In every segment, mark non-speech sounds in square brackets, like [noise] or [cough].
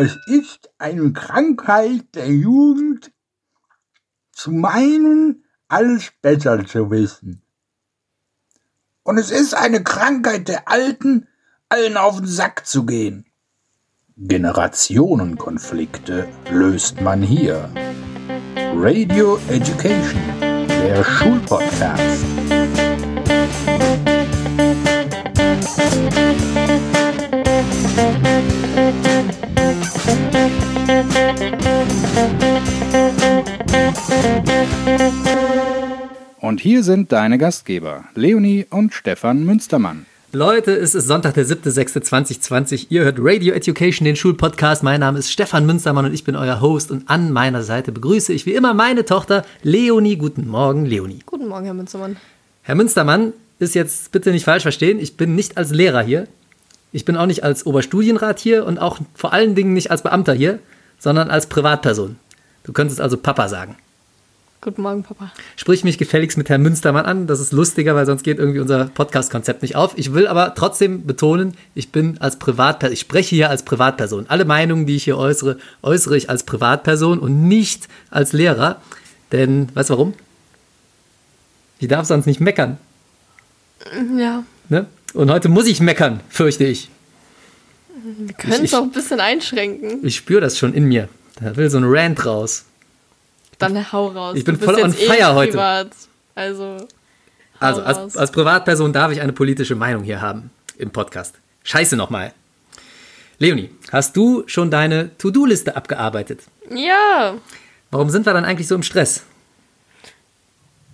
Es ist eine Krankheit der Jugend, zu meinen, alles besser zu wissen. Und es ist eine Krankheit der Alten, allen auf den Sack zu gehen. Generationenkonflikte löst man hier. Radio Education, der Schulpodcast. Und hier sind deine Gastgeber, Leonie und Stefan Münstermann. Leute, es ist Sonntag, der 7.6.2020. Ihr hört Radio Education, den Schulpodcast. Mein Name ist Stefan Münstermann und ich bin euer Host. Und an meiner Seite begrüße ich wie immer meine Tochter Leonie. Guten Morgen, Leonie. Guten Morgen, Herr Münstermann. Herr Münstermann ist jetzt bitte nicht falsch verstehen. Ich bin nicht als Lehrer hier. Ich bin auch nicht als Oberstudienrat hier und auch vor allen Dingen nicht als Beamter hier, sondern als Privatperson. Du könntest also Papa sagen. Guten Morgen, Papa. Sprich mich gefälligst mit Herrn Münstermann an. Das ist lustiger, weil sonst geht irgendwie unser Podcast-Konzept nicht auf. Ich will aber trotzdem betonen, ich bin als Privatperson, ich spreche hier als Privatperson. Alle Meinungen, die ich hier äußere, äußere ich als Privatperson und nicht als Lehrer. Denn, weißt du warum? Ich darf sonst nicht meckern. Ja. Ne? Und heute muss ich meckern, fürchte ich. Wir können es auch ein bisschen einschränken. Ich spüre das schon in mir. Da will so ein Rant raus. Dann hau raus. Ich bin voll on fire eh heute. Privat. Also, also als, als, Privatperson darf ich eine politische Meinung hier haben im Podcast. Scheiße nochmal. Leonie, hast du schon deine To-Do-Liste abgearbeitet? Ja. Warum sind wir dann eigentlich so im Stress?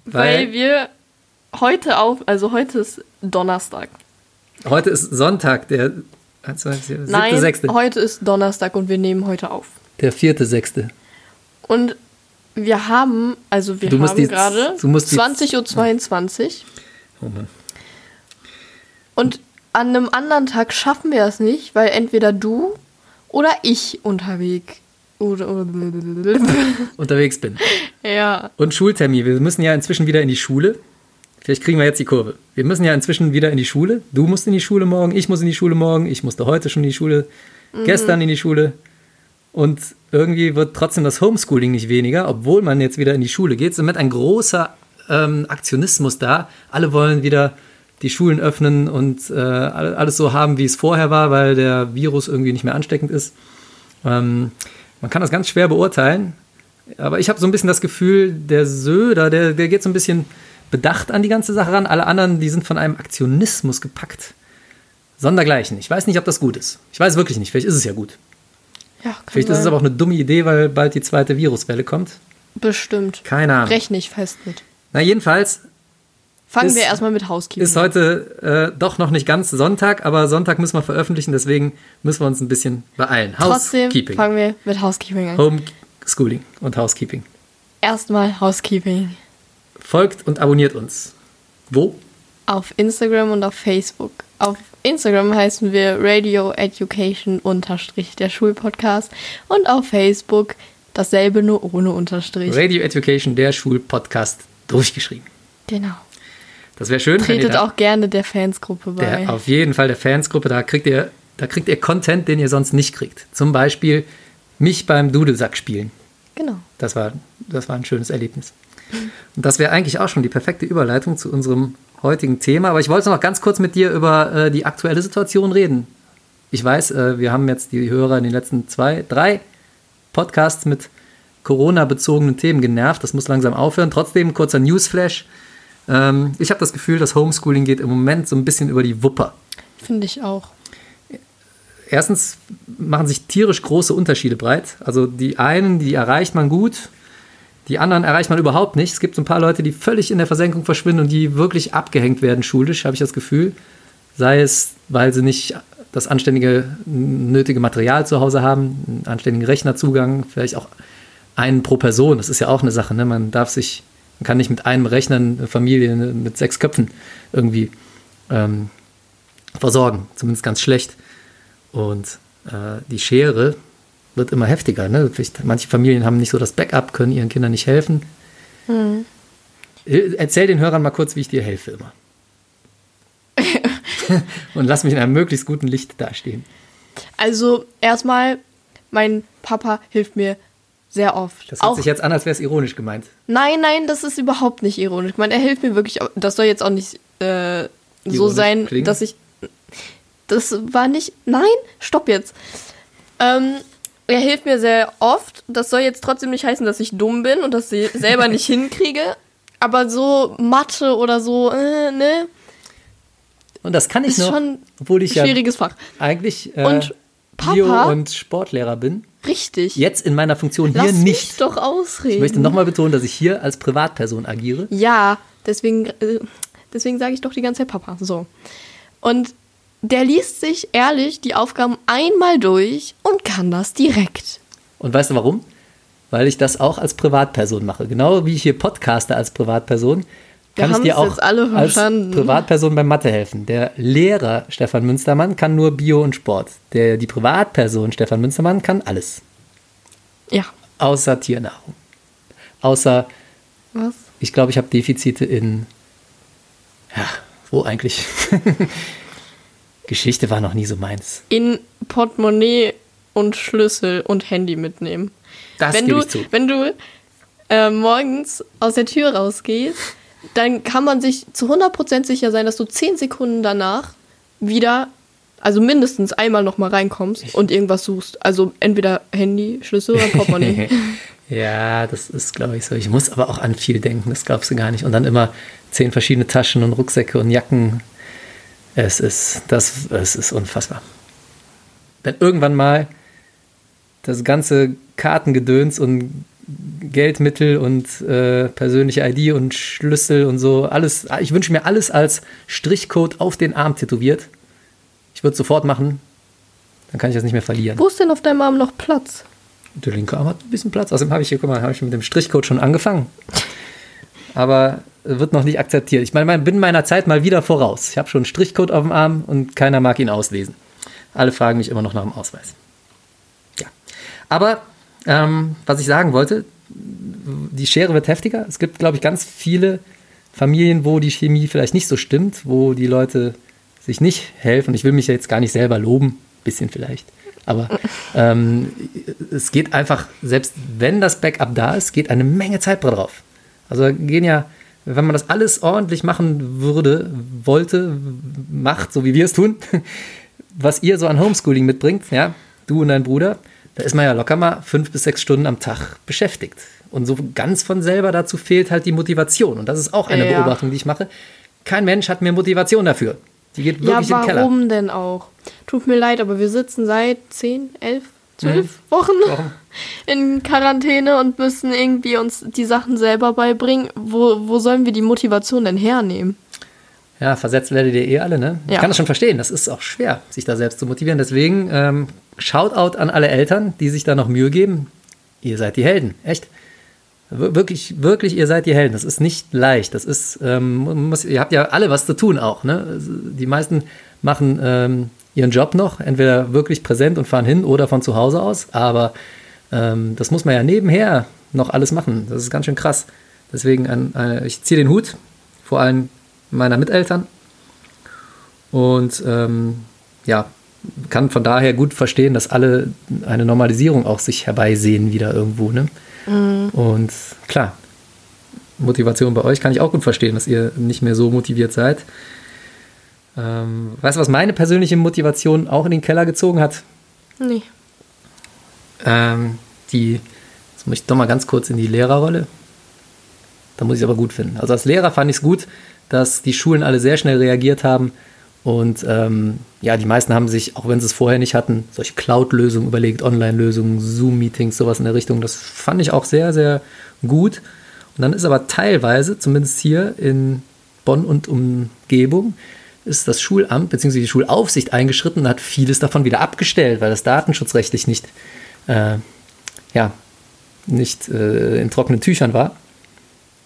Weil, Weil wir heute auf, also heute ist Donnerstag. Heute ist Sonntag, der 7. Nein, 6. heute ist Donnerstag und wir nehmen heute auf. Der vierte, sechste. Und wir haben, also wir du haben gerade 20.22 Uhr. Oh Mann. Und an einem anderen Tag schaffen wir es nicht, weil entweder du oder ich unterwegs oder, oder unterwegs bin. [laughs] Ja. Und Schultermin. Wir müssen ja inzwischen wieder in die Schule. Vielleicht kriegen wir jetzt die Kurve. Wir müssen ja inzwischen wieder in die Schule. Du musst in die Schule morgen, ich muss in die Schule morgen, ich musste heute schon in die Schule, mhm. gestern in die Schule. Und irgendwie wird trotzdem das Homeschooling nicht weniger, obwohl man jetzt wieder in die Schule geht. Somit ein großer ähm, Aktionismus da. Alle wollen wieder die Schulen öffnen und äh, alles so haben, wie es vorher war, weil der Virus irgendwie nicht mehr ansteckend ist. Ähm, man kann das ganz schwer beurteilen. Aber ich habe so ein bisschen das Gefühl, der Söder, der, der geht so ein bisschen bedacht an die ganze Sache ran. Alle anderen, die sind von einem Aktionismus gepackt. Sondergleichen. Ich weiß nicht, ob das gut ist. Ich weiß wirklich nicht. Vielleicht ist es ja gut. Ja, Vielleicht sein. ist es aber auch eine dumme Idee, weil bald die zweite Viruswelle kommt. Bestimmt. Keine Ahnung. Brech nicht fest mit. Na, jedenfalls. Fangen ist, wir erstmal mit Housekeeping. Ist heute äh, doch noch nicht ganz Sonntag, aber Sonntag müssen wir veröffentlichen, deswegen müssen wir uns ein bisschen beeilen. Trotzdem fangen wir mit Housekeeping an. Homeschooling und Housekeeping. Erstmal Housekeeping. Folgt und abonniert uns. Wo? Auf Instagram und auf Facebook. Auf Instagram heißen wir Radio Education unterstrich der Schulpodcast und auf Facebook dasselbe nur ohne Unterstrich. Radio Education der Schulpodcast durchgeschrieben. Genau. Das wäre schön. Tretet auch gerne der Fansgruppe bei. Der, auf jeden Fall der Fansgruppe. Da kriegt ihr, da kriegt ihr Content, den ihr sonst nicht kriegt. Zum Beispiel mich beim Dudelsack spielen. Genau. Das war, das war ein schönes Erlebnis. Und das wäre eigentlich auch schon die perfekte Überleitung zu unserem heutigen Thema. Aber ich wollte noch ganz kurz mit dir über äh, die aktuelle Situation reden. Ich weiß, äh, wir haben jetzt die Hörer in den letzten zwei, drei Podcasts mit Corona-bezogenen Themen genervt. Das muss langsam aufhören. Trotzdem kurzer Newsflash. Ähm, ich habe das Gefühl, das Homeschooling geht im Moment so ein bisschen über die Wupper. Finde ich auch. Erstens machen sich tierisch große Unterschiede breit. Also die einen, die erreicht man gut, die anderen erreicht man überhaupt nicht. Es gibt so ein paar Leute, die völlig in der Versenkung verschwinden und die wirklich abgehängt werden schulisch, habe ich das Gefühl. Sei es, weil sie nicht das anständige, nötige Material zu Hause haben, einen anständigen Rechnerzugang, vielleicht auch einen pro Person. Das ist ja auch eine Sache. Ne? Man darf sich, man kann nicht mit einem Rechner eine Familie mit sechs Köpfen irgendwie ähm, versorgen. Zumindest ganz schlecht. Und äh, die Schere wird immer heftiger. Ne? Manche Familien haben nicht so das Backup, können ihren Kindern nicht helfen. Mhm. Erzähl den Hörern mal kurz, wie ich dir helfe immer. [laughs] Und lass mich in einem möglichst guten Licht dastehen. Also erstmal, mein Papa hilft mir sehr oft. Das hört auch, sich jetzt an, als wäre es ironisch gemeint. Nein, nein, das ist überhaupt nicht ironisch. Ich meine, er hilft mir wirklich. Das soll jetzt auch nicht äh, so sein, klingen. dass ich. Das war nicht. Nein, stopp jetzt. Ähm, er hilft mir sehr oft. Das soll jetzt trotzdem nicht heißen, dass ich dumm bin und das selber nicht [laughs] hinkriege. Aber so Mathe oder so, äh, ne? Und das kann ich ist noch, schon obwohl ich schwieriges ja Fach. eigentlich äh, und Papa, Bio- und Sportlehrer bin. Richtig. Jetzt in meiner Funktion hier Lass nicht. Mich doch ausreden. Ich möchte nochmal betonen, dass ich hier als Privatperson agiere. Ja, deswegen, äh, deswegen sage ich doch die ganze Zeit Papa. So. Und der liest sich ehrlich die Aufgaben einmal durch und kann das direkt. Und weißt du warum? Weil ich das auch als Privatperson mache. Genau wie ich hier podcaste als Privatperson, kann ich dir auch als Privatperson beim Mathe helfen. Der Lehrer Stefan Münstermann kann nur Bio und Sport. Der, die Privatperson Stefan Münstermann kann alles. Ja. Außer Tiernahrung. Außer, Was? ich glaube, ich habe Defizite in, ja, wo eigentlich? [laughs] Geschichte war noch nie so meins. In Portemonnaie und Schlüssel und Handy mitnehmen. Das wenn gebe du, ich zu. Wenn du äh, morgens aus der Tür rausgehst, dann kann man sich zu 100% sicher sein, dass du 10 Sekunden danach wieder, also mindestens einmal nochmal reinkommst und irgendwas suchst. Also entweder Handy, Schlüssel oder Portemonnaie. [laughs] [laughs] ja, das ist, glaube ich, so. Ich muss aber auch an viel denken, das glaubst du gar nicht. Und dann immer zehn verschiedene Taschen und Rucksäcke und Jacken. Es ist, das, es ist unfassbar. Wenn irgendwann mal das ganze Kartengedöns und Geldmittel und äh, persönliche ID und Schlüssel und so. Alles, ich wünsche mir alles als Strichcode auf den Arm tätowiert. Ich würde es sofort machen. Dann kann ich das nicht mehr verlieren. Wo ist denn auf deinem Arm noch Platz? Der linke Arm hat ein bisschen Platz. Außerdem habe ich hier, guck mal, habe ich mit dem Strichcode schon angefangen. Aber wird noch nicht akzeptiert. Ich meine, bin meiner Zeit mal wieder voraus. Ich habe schon einen Strichcode auf dem Arm und keiner mag ihn auslesen. Alle fragen mich immer noch nach dem Ausweis. Ja. Aber ähm, was ich sagen wollte, die Schere wird heftiger. Es gibt, glaube ich, ganz viele Familien, wo die Chemie vielleicht nicht so stimmt, wo die Leute sich nicht helfen. Ich will mich jetzt gar nicht selber loben, bisschen vielleicht. Aber ähm, es geht einfach, selbst wenn das Backup da ist, geht eine Menge Zeit drauf. Also gehen ja, wenn man das alles ordentlich machen würde, wollte, macht, so wie wir es tun, [laughs] was ihr so an Homeschooling mitbringt, ja, du und dein Bruder, da ist man ja locker mal fünf bis sechs Stunden am Tag beschäftigt. Und so ganz von selber dazu fehlt halt die Motivation. Und das ist auch eine ja. Beobachtung, die ich mache. Kein Mensch hat mehr Motivation dafür. Die geht wirklich ja, in den Keller. Warum denn auch? Tut mir leid, aber wir sitzen seit zehn, elf, zwölf mhm. Wochen Warum? [laughs] in Quarantäne und müssen irgendwie uns die Sachen selber beibringen. Wo, wo sollen wir die Motivation denn hernehmen? Ja, versetzt werdet ihr eh alle, ne? Ja. Ich kann das schon verstehen. Das ist auch schwer, sich da selbst zu motivieren. Deswegen ähm, Shoutout an alle Eltern, die sich da noch Mühe geben. Ihr seid die Helden, echt. Wirklich, wirklich, ihr seid die Helden. Das ist nicht leicht. Das ist, ähm, muss, ihr habt ja alle was zu tun auch. Ne? Also, die meisten machen ähm, ihren Job noch, entweder wirklich präsent und fahren hin oder von zu Hause aus. Aber ähm, das muss man ja nebenher noch alles machen. Das ist ganz schön krass. Deswegen, an, äh, ich ziehe den Hut vor allem meiner Miteltern. Und ähm, ja, kann von daher gut verstehen, dass alle eine Normalisierung auch sich herbeisehen wieder irgendwo. Ne? Mhm. Und klar, Motivation bei euch kann ich auch gut verstehen, dass ihr nicht mehr so motiviert seid. Ähm, weißt du, was meine persönliche Motivation auch in den Keller gezogen hat? Nee. Ähm, die, jetzt muss ich doch mal ganz kurz in die Lehrerrolle. Da muss ich es aber gut finden. Also als Lehrer fand ich es gut, dass die Schulen alle sehr schnell reagiert haben und ähm, ja, die meisten haben sich, auch wenn sie es vorher nicht hatten, solche Cloud-Lösungen überlegt, Online-Lösungen, Zoom-Meetings, sowas in der Richtung. Das fand ich auch sehr, sehr gut. Und dann ist aber teilweise, zumindest hier in Bonn und Umgebung, ist das Schulamt bzw. die Schulaufsicht eingeschritten und hat vieles davon wieder abgestellt, weil das datenschutzrechtlich nicht, äh, ja, nicht äh, in trockenen Tüchern war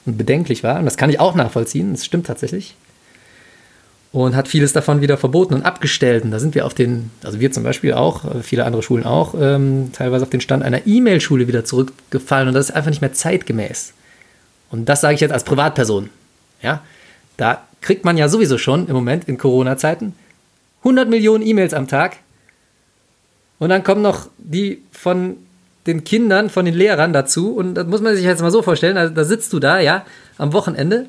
und bedenklich war. Und das kann ich auch nachvollziehen, das stimmt tatsächlich und hat vieles davon wieder verboten und abgestellt. Und da sind wir auf den, also wir zum Beispiel auch, äh, viele andere Schulen auch, ähm, teilweise auf den Stand einer E-Mail-Schule wieder zurückgefallen und das ist einfach nicht mehr zeitgemäß. Und das sage ich jetzt als Privatperson. Ja, da kriegt man ja sowieso schon im Moment in Corona-Zeiten 100 Millionen E-Mails am Tag. Und dann kommen noch die von den Kindern, von den Lehrern dazu. Und das muss man sich jetzt mal so vorstellen. Also, da sitzt du da, ja, am Wochenende,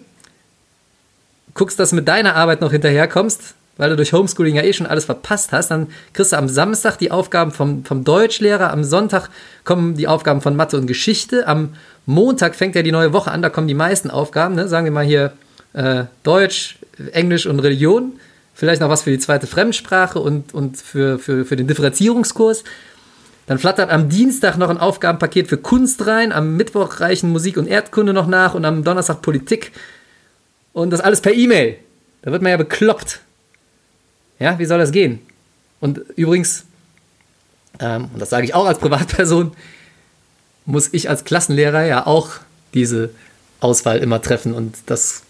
guckst, dass du mit deiner Arbeit noch hinterherkommst, weil du durch Homeschooling ja eh schon alles verpasst hast. Dann kriegst du am Samstag die Aufgaben vom, vom Deutschlehrer, am Sonntag kommen die Aufgaben von Mathe und Geschichte, am Montag fängt ja die neue Woche an, da kommen die meisten Aufgaben, ne? sagen wir mal hier äh, Deutsch, Englisch und Religion, vielleicht noch was für die zweite Fremdsprache und, und für, für, für den Differenzierungskurs. Dann flattert am Dienstag noch ein Aufgabenpaket für Kunst rein, am Mittwoch reichen Musik und Erdkunde noch nach und am Donnerstag Politik. Und das alles per E-Mail. Da wird man ja bekloppt. Ja, wie soll das gehen? Und übrigens, ähm, und das sage ich auch als Privatperson, muss ich als Klassenlehrer ja auch diese Auswahl immer treffen und das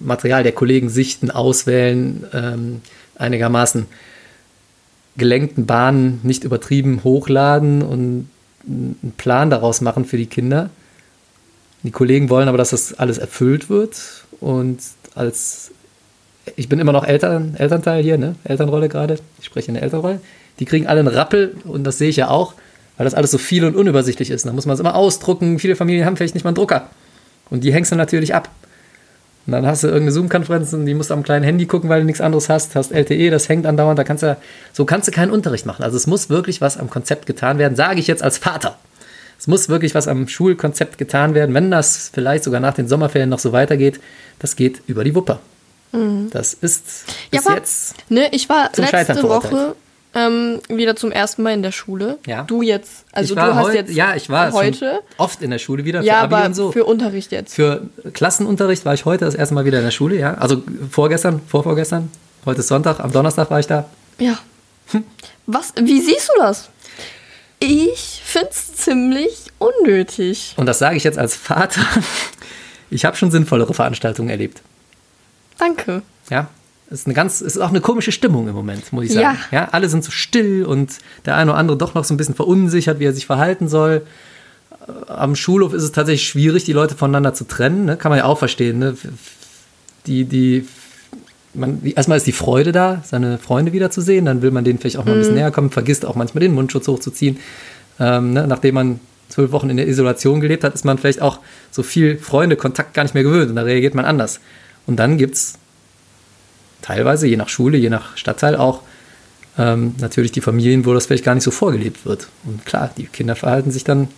Material der Kollegen sichten, auswählen, ähm, einigermaßen gelenkten Bahnen nicht übertrieben hochladen und einen Plan daraus machen für die Kinder. Die Kollegen wollen aber, dass das alles erfüllt wird und als ich bin immer noch Eltern, Elternteil hier, ne? Elternrolle gerade. Ich spreche in der Elternrolle. Die kriegen alle einen Rappel und das sehe ich ja auch, weil das alles so viel und unübersichtlich ist. Da muss man es immer ausdrucken. Viele Familien haben vielleicht nicht mal einen Drucker. Und die hängst du natürlich ab. Und dann hast du irgendeine Zoom-Konferenz und die musst du am kleinen Handy gucken, weil du nichts anderes hast. Hast LTE, das hängt andauernd. Da kannst du, so kannst du keinen Unterricht machen. Also es muss wirklich was am Konzept getan werden, sage ich jetzt als Vater. Es muss wirklich was am Schulkonzept getan werden, wenn das vielleicht sogar nach den Sommerferien noch so weitergeht. Das geht über die Wupper. Mhm. Das ist bis ja, jetzt. Ne, ich war letzte Woche ähm, wieder zum ersten Mal in der Schule. Ja. Du jetzt, also du hast jetzt ja, ich war heute oft in der Schule wieder. Ja, aber und so. für Unterricht jetzt. Für Klassenunterricht war ich heute das erste Mal wieder in der Schule. Ja, also vorgestern, vorvorgestern. Heute ist Sonntag, am Donnerstag war ich da. Ja. Hm. Was? Wie siehst du das? Ich finde es ziemlich unnötig. Und das sage ich jetzt als Vater. Ich habe schon sinnvollere Veranstaltungen erlebt. Danke. Ja, ist eine ganz, es ist auch eine komische Stimmung im Moment, muss ich sagen. Ja. ja. alle sind so still und der eine oder andere doch noch so ein bisschen verunsichert, wie er sich verhalten soll. Am Schulhof ist es tatsächlich schwierig, die Leute voneinander zu trennen. Ne? Kann man ja auch verstehen. Ne? Die, die, man, erstmal ist die Freude da, seine Freunde wiederzusehen. Dann will man denen vielleicht auch mal ein bisschen mhm. näher kommen, vergisst auch manchmal den Mundschutz hochzuziehen. Ähm, ne? Nachdem man zwölf Wochen in der Isolation gelebt hat, ist man vielleicht auch so viel Freunde, Kontakt gar nicht mehr gewöhnt und da reagiert man anders. Und dann gibt es teilweise, je nach Schule, je nach Stadtteil auch, ähm, natürlich die Familien, wo das vielleicht gar nicht so vorgelebt wird. Und klar, die Kinder verhalten sich dann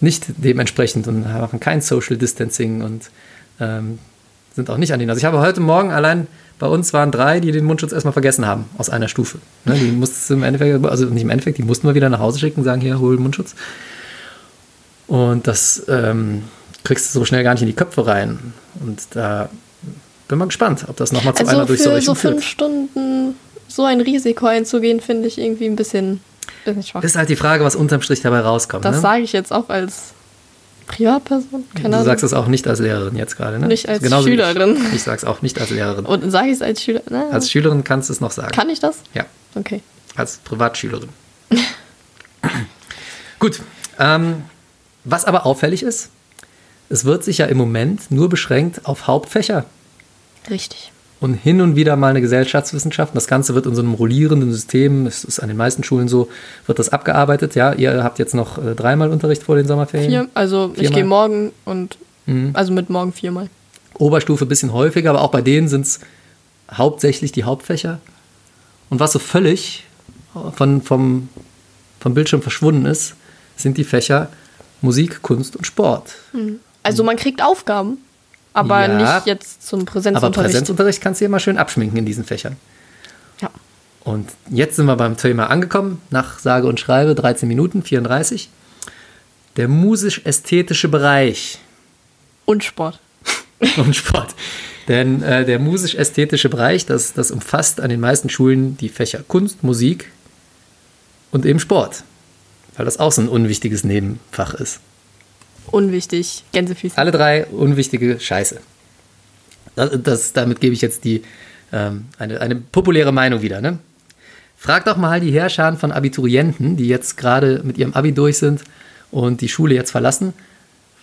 nicht dementsprechend und machen kein Social Distancing und ähm, sind auch nicht an denen. Also ich habe heute Morgen allein bei uns waren drei, die den Mundschutz erstmal vergessen haben aus einer Stufe. Ne, die mussten im Endeffekt, also nicht im Endeffekt, die mussten wir wieder nach Hause schicken, sagen hier, hol Mundschutz. Und das ähm, kriegst du so schnell gar nicht in die Köpfe rein. Und da bin mal gespannt, ob das nochmal zu also einer Durchseuchung führt. so fünf Stunden so ein Risiko einzugehen, finde ich irgendwie ein bisschen, bisschen schwach. Ist halt die Frage, was unterm Strich dabei rauskommt. Das ne? sage ich jetzt auch als Privatperson. Keine du Ahnung. sagst es auch nicht als Lehrerin jetzt gerade, ne? Nicht als Genauso Schülerin. Ich, ich sage es auch nicht als Lehrerin. Und sage ich es als Schülerin? Als Schülerin kannst du es noch sagen. Kann ich das? Ja. Okay. Als Privatschülerin. [laughs] Gut. Ähm, was aber auffällig ist, es wird sich ja im Moment nur beschränkt auf Hauptfächer Richtig. Und hin und wieder mal eine Gesellschaftswissenschaft. Das Ganze wird in so einem rollierenden System, es ist an den meisten Schulen so, wird das abgearbeitet. Ja, ihr habt jetzt noch äh, dreimal Unterricht vor den Sommerferien. Vier, also viermal. ich gehe morgen und mhm. also mit morgen viermal. Oberstufe ein bisschen häufiger, aber auch bei denen sind es hauptsächlich die Hauptfächer. Und was so völlig von, vom, vom Bildschirm verschwunden ist, sind die Fächer Musik, Kunst und Sport. Mhm. Also man kriegt Aufgaben. Aber ja, nicht jetzt zum Präsenzunterricht. Aber Präsenzunterricht kannst du ja mal schön abschminken in diesen Fächern. Ja. Und jetzt sind wir beim Thema angekommen, nach sage und schreibe 13 Minuten 34. Der musisch-ästhetische Bereich. Und Sport. [laughs] und Sport. Denn äh, der musisch-ästhetische Bereich, das, das umfasst an den meisten Schulen die Fächer Kunst, Musik und eben Sport. Weil das auch so ein unwichtiges Nebenfach ist. Unwichtig, Gänsefüße. Alle drei unwichtige Scheiße. Das, das damit gebe ich jetzt die, ähm, eine, eine populäre Meinung wieder. Ne? Frag doch mal die Herrscher von Abiturienten, die jetzt gerade mit ihrem Abi durch sind und die Schule jetzt verlassen.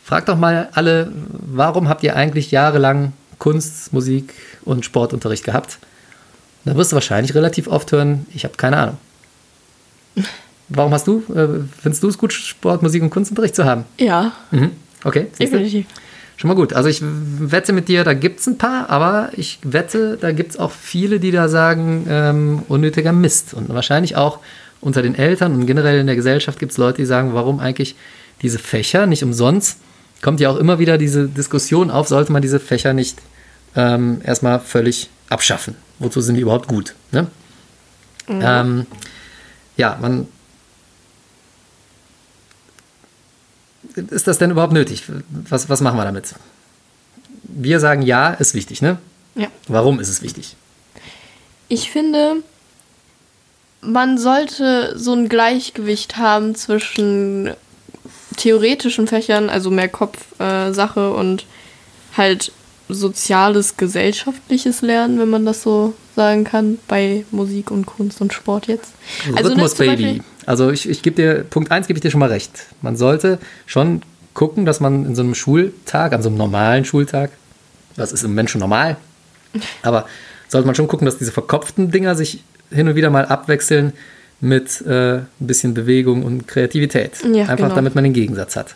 Frag doch mal alle, warum habt ihr eigentlich jahrelang Kunst, Musik und Sportunterricht gehabt? Da wirst du wahrscheinlich relativ oft hören, ich habe keine Ahnung. [laughs] Warum hast du, äh, findest du es gut, Sport, Musik und Kunstunterricht zu haben? Ja. Mhm. Okay. Definitiv. Schon mal gut. Also ich wette mit dir, da gibt es ein paar, aber ich wette, da gibt es auch viele, die da sagen, ähm, unnötiger Mist. Und wahrscheinlich auch unter den Eltern und generell in der Gesellschaft gibt es Leute, die sagen, warum eigentlich diese Fächer nicht umsonst. Kommt ja auch immer wieder diese Diskussion auf, sollte man diese Fächer nicht ähm, erstmal völlig abschaffen. Wozu sind die überhaupt gut? Ne? Mhm. Ähm, ja, man. Ist das denn überhaupt nötig? Was, was machen wir damit? Wir sagen ja, ist wichtig, ne? Ja. Warum ist es wichtig? Ich finde, man sollte so ein Gleichgewicht haben zwischen theoretischen Fächern, also mehr Kopfsache äh, und halt soziales, gesellschaftliches Lernen, wenn man das so sagen kann, bei Musik und Kunst und Sport jetzt. Also Rhythmus Baby. Also ich, ich gebe dir, Punkt 1 gebe ich dir schon mal recht. Man sollte schon gucken, dass man in so einem Schultag, an so einem normalen Schultag, das ist im Menschen normal, [laughs] aber sollte man schon gucken, dass diese verkopften Dinger sich hin und wieder mal abwechseln mit äh, ein bisschen Bewegung und Kreativität. Ja, Einfach genau. damit man den Gegensatz hat.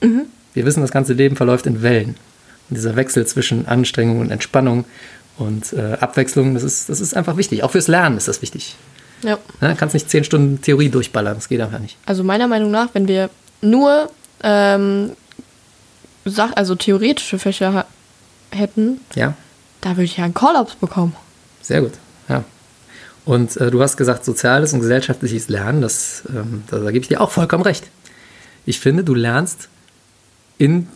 Mhm. Wir wissen, das ganze Leben verläuft in Wellen. Und dieser Wechsel zwischen Anstrengung und Entspannung und äh, Abwechslung, das ist, das ist einfach wichtig. Auch fürs Lernen ist das wichtig. Ja. ja kannst nicht zehn Stunden Theorie durchballern, das geht einfach nicht. Also meiner Meinung nach, wenn wir nur ähm, also theoretische Fächer hätten, ja. da würde ich ja einen Call-Ups bekommen. Sehr gut, ja. Und äh, du hast gesagt, soziales und gesellschaftliches Lernen, das, ähm, da, da gebe ich dir auch vollkommen recht. Ich finde, du lernst in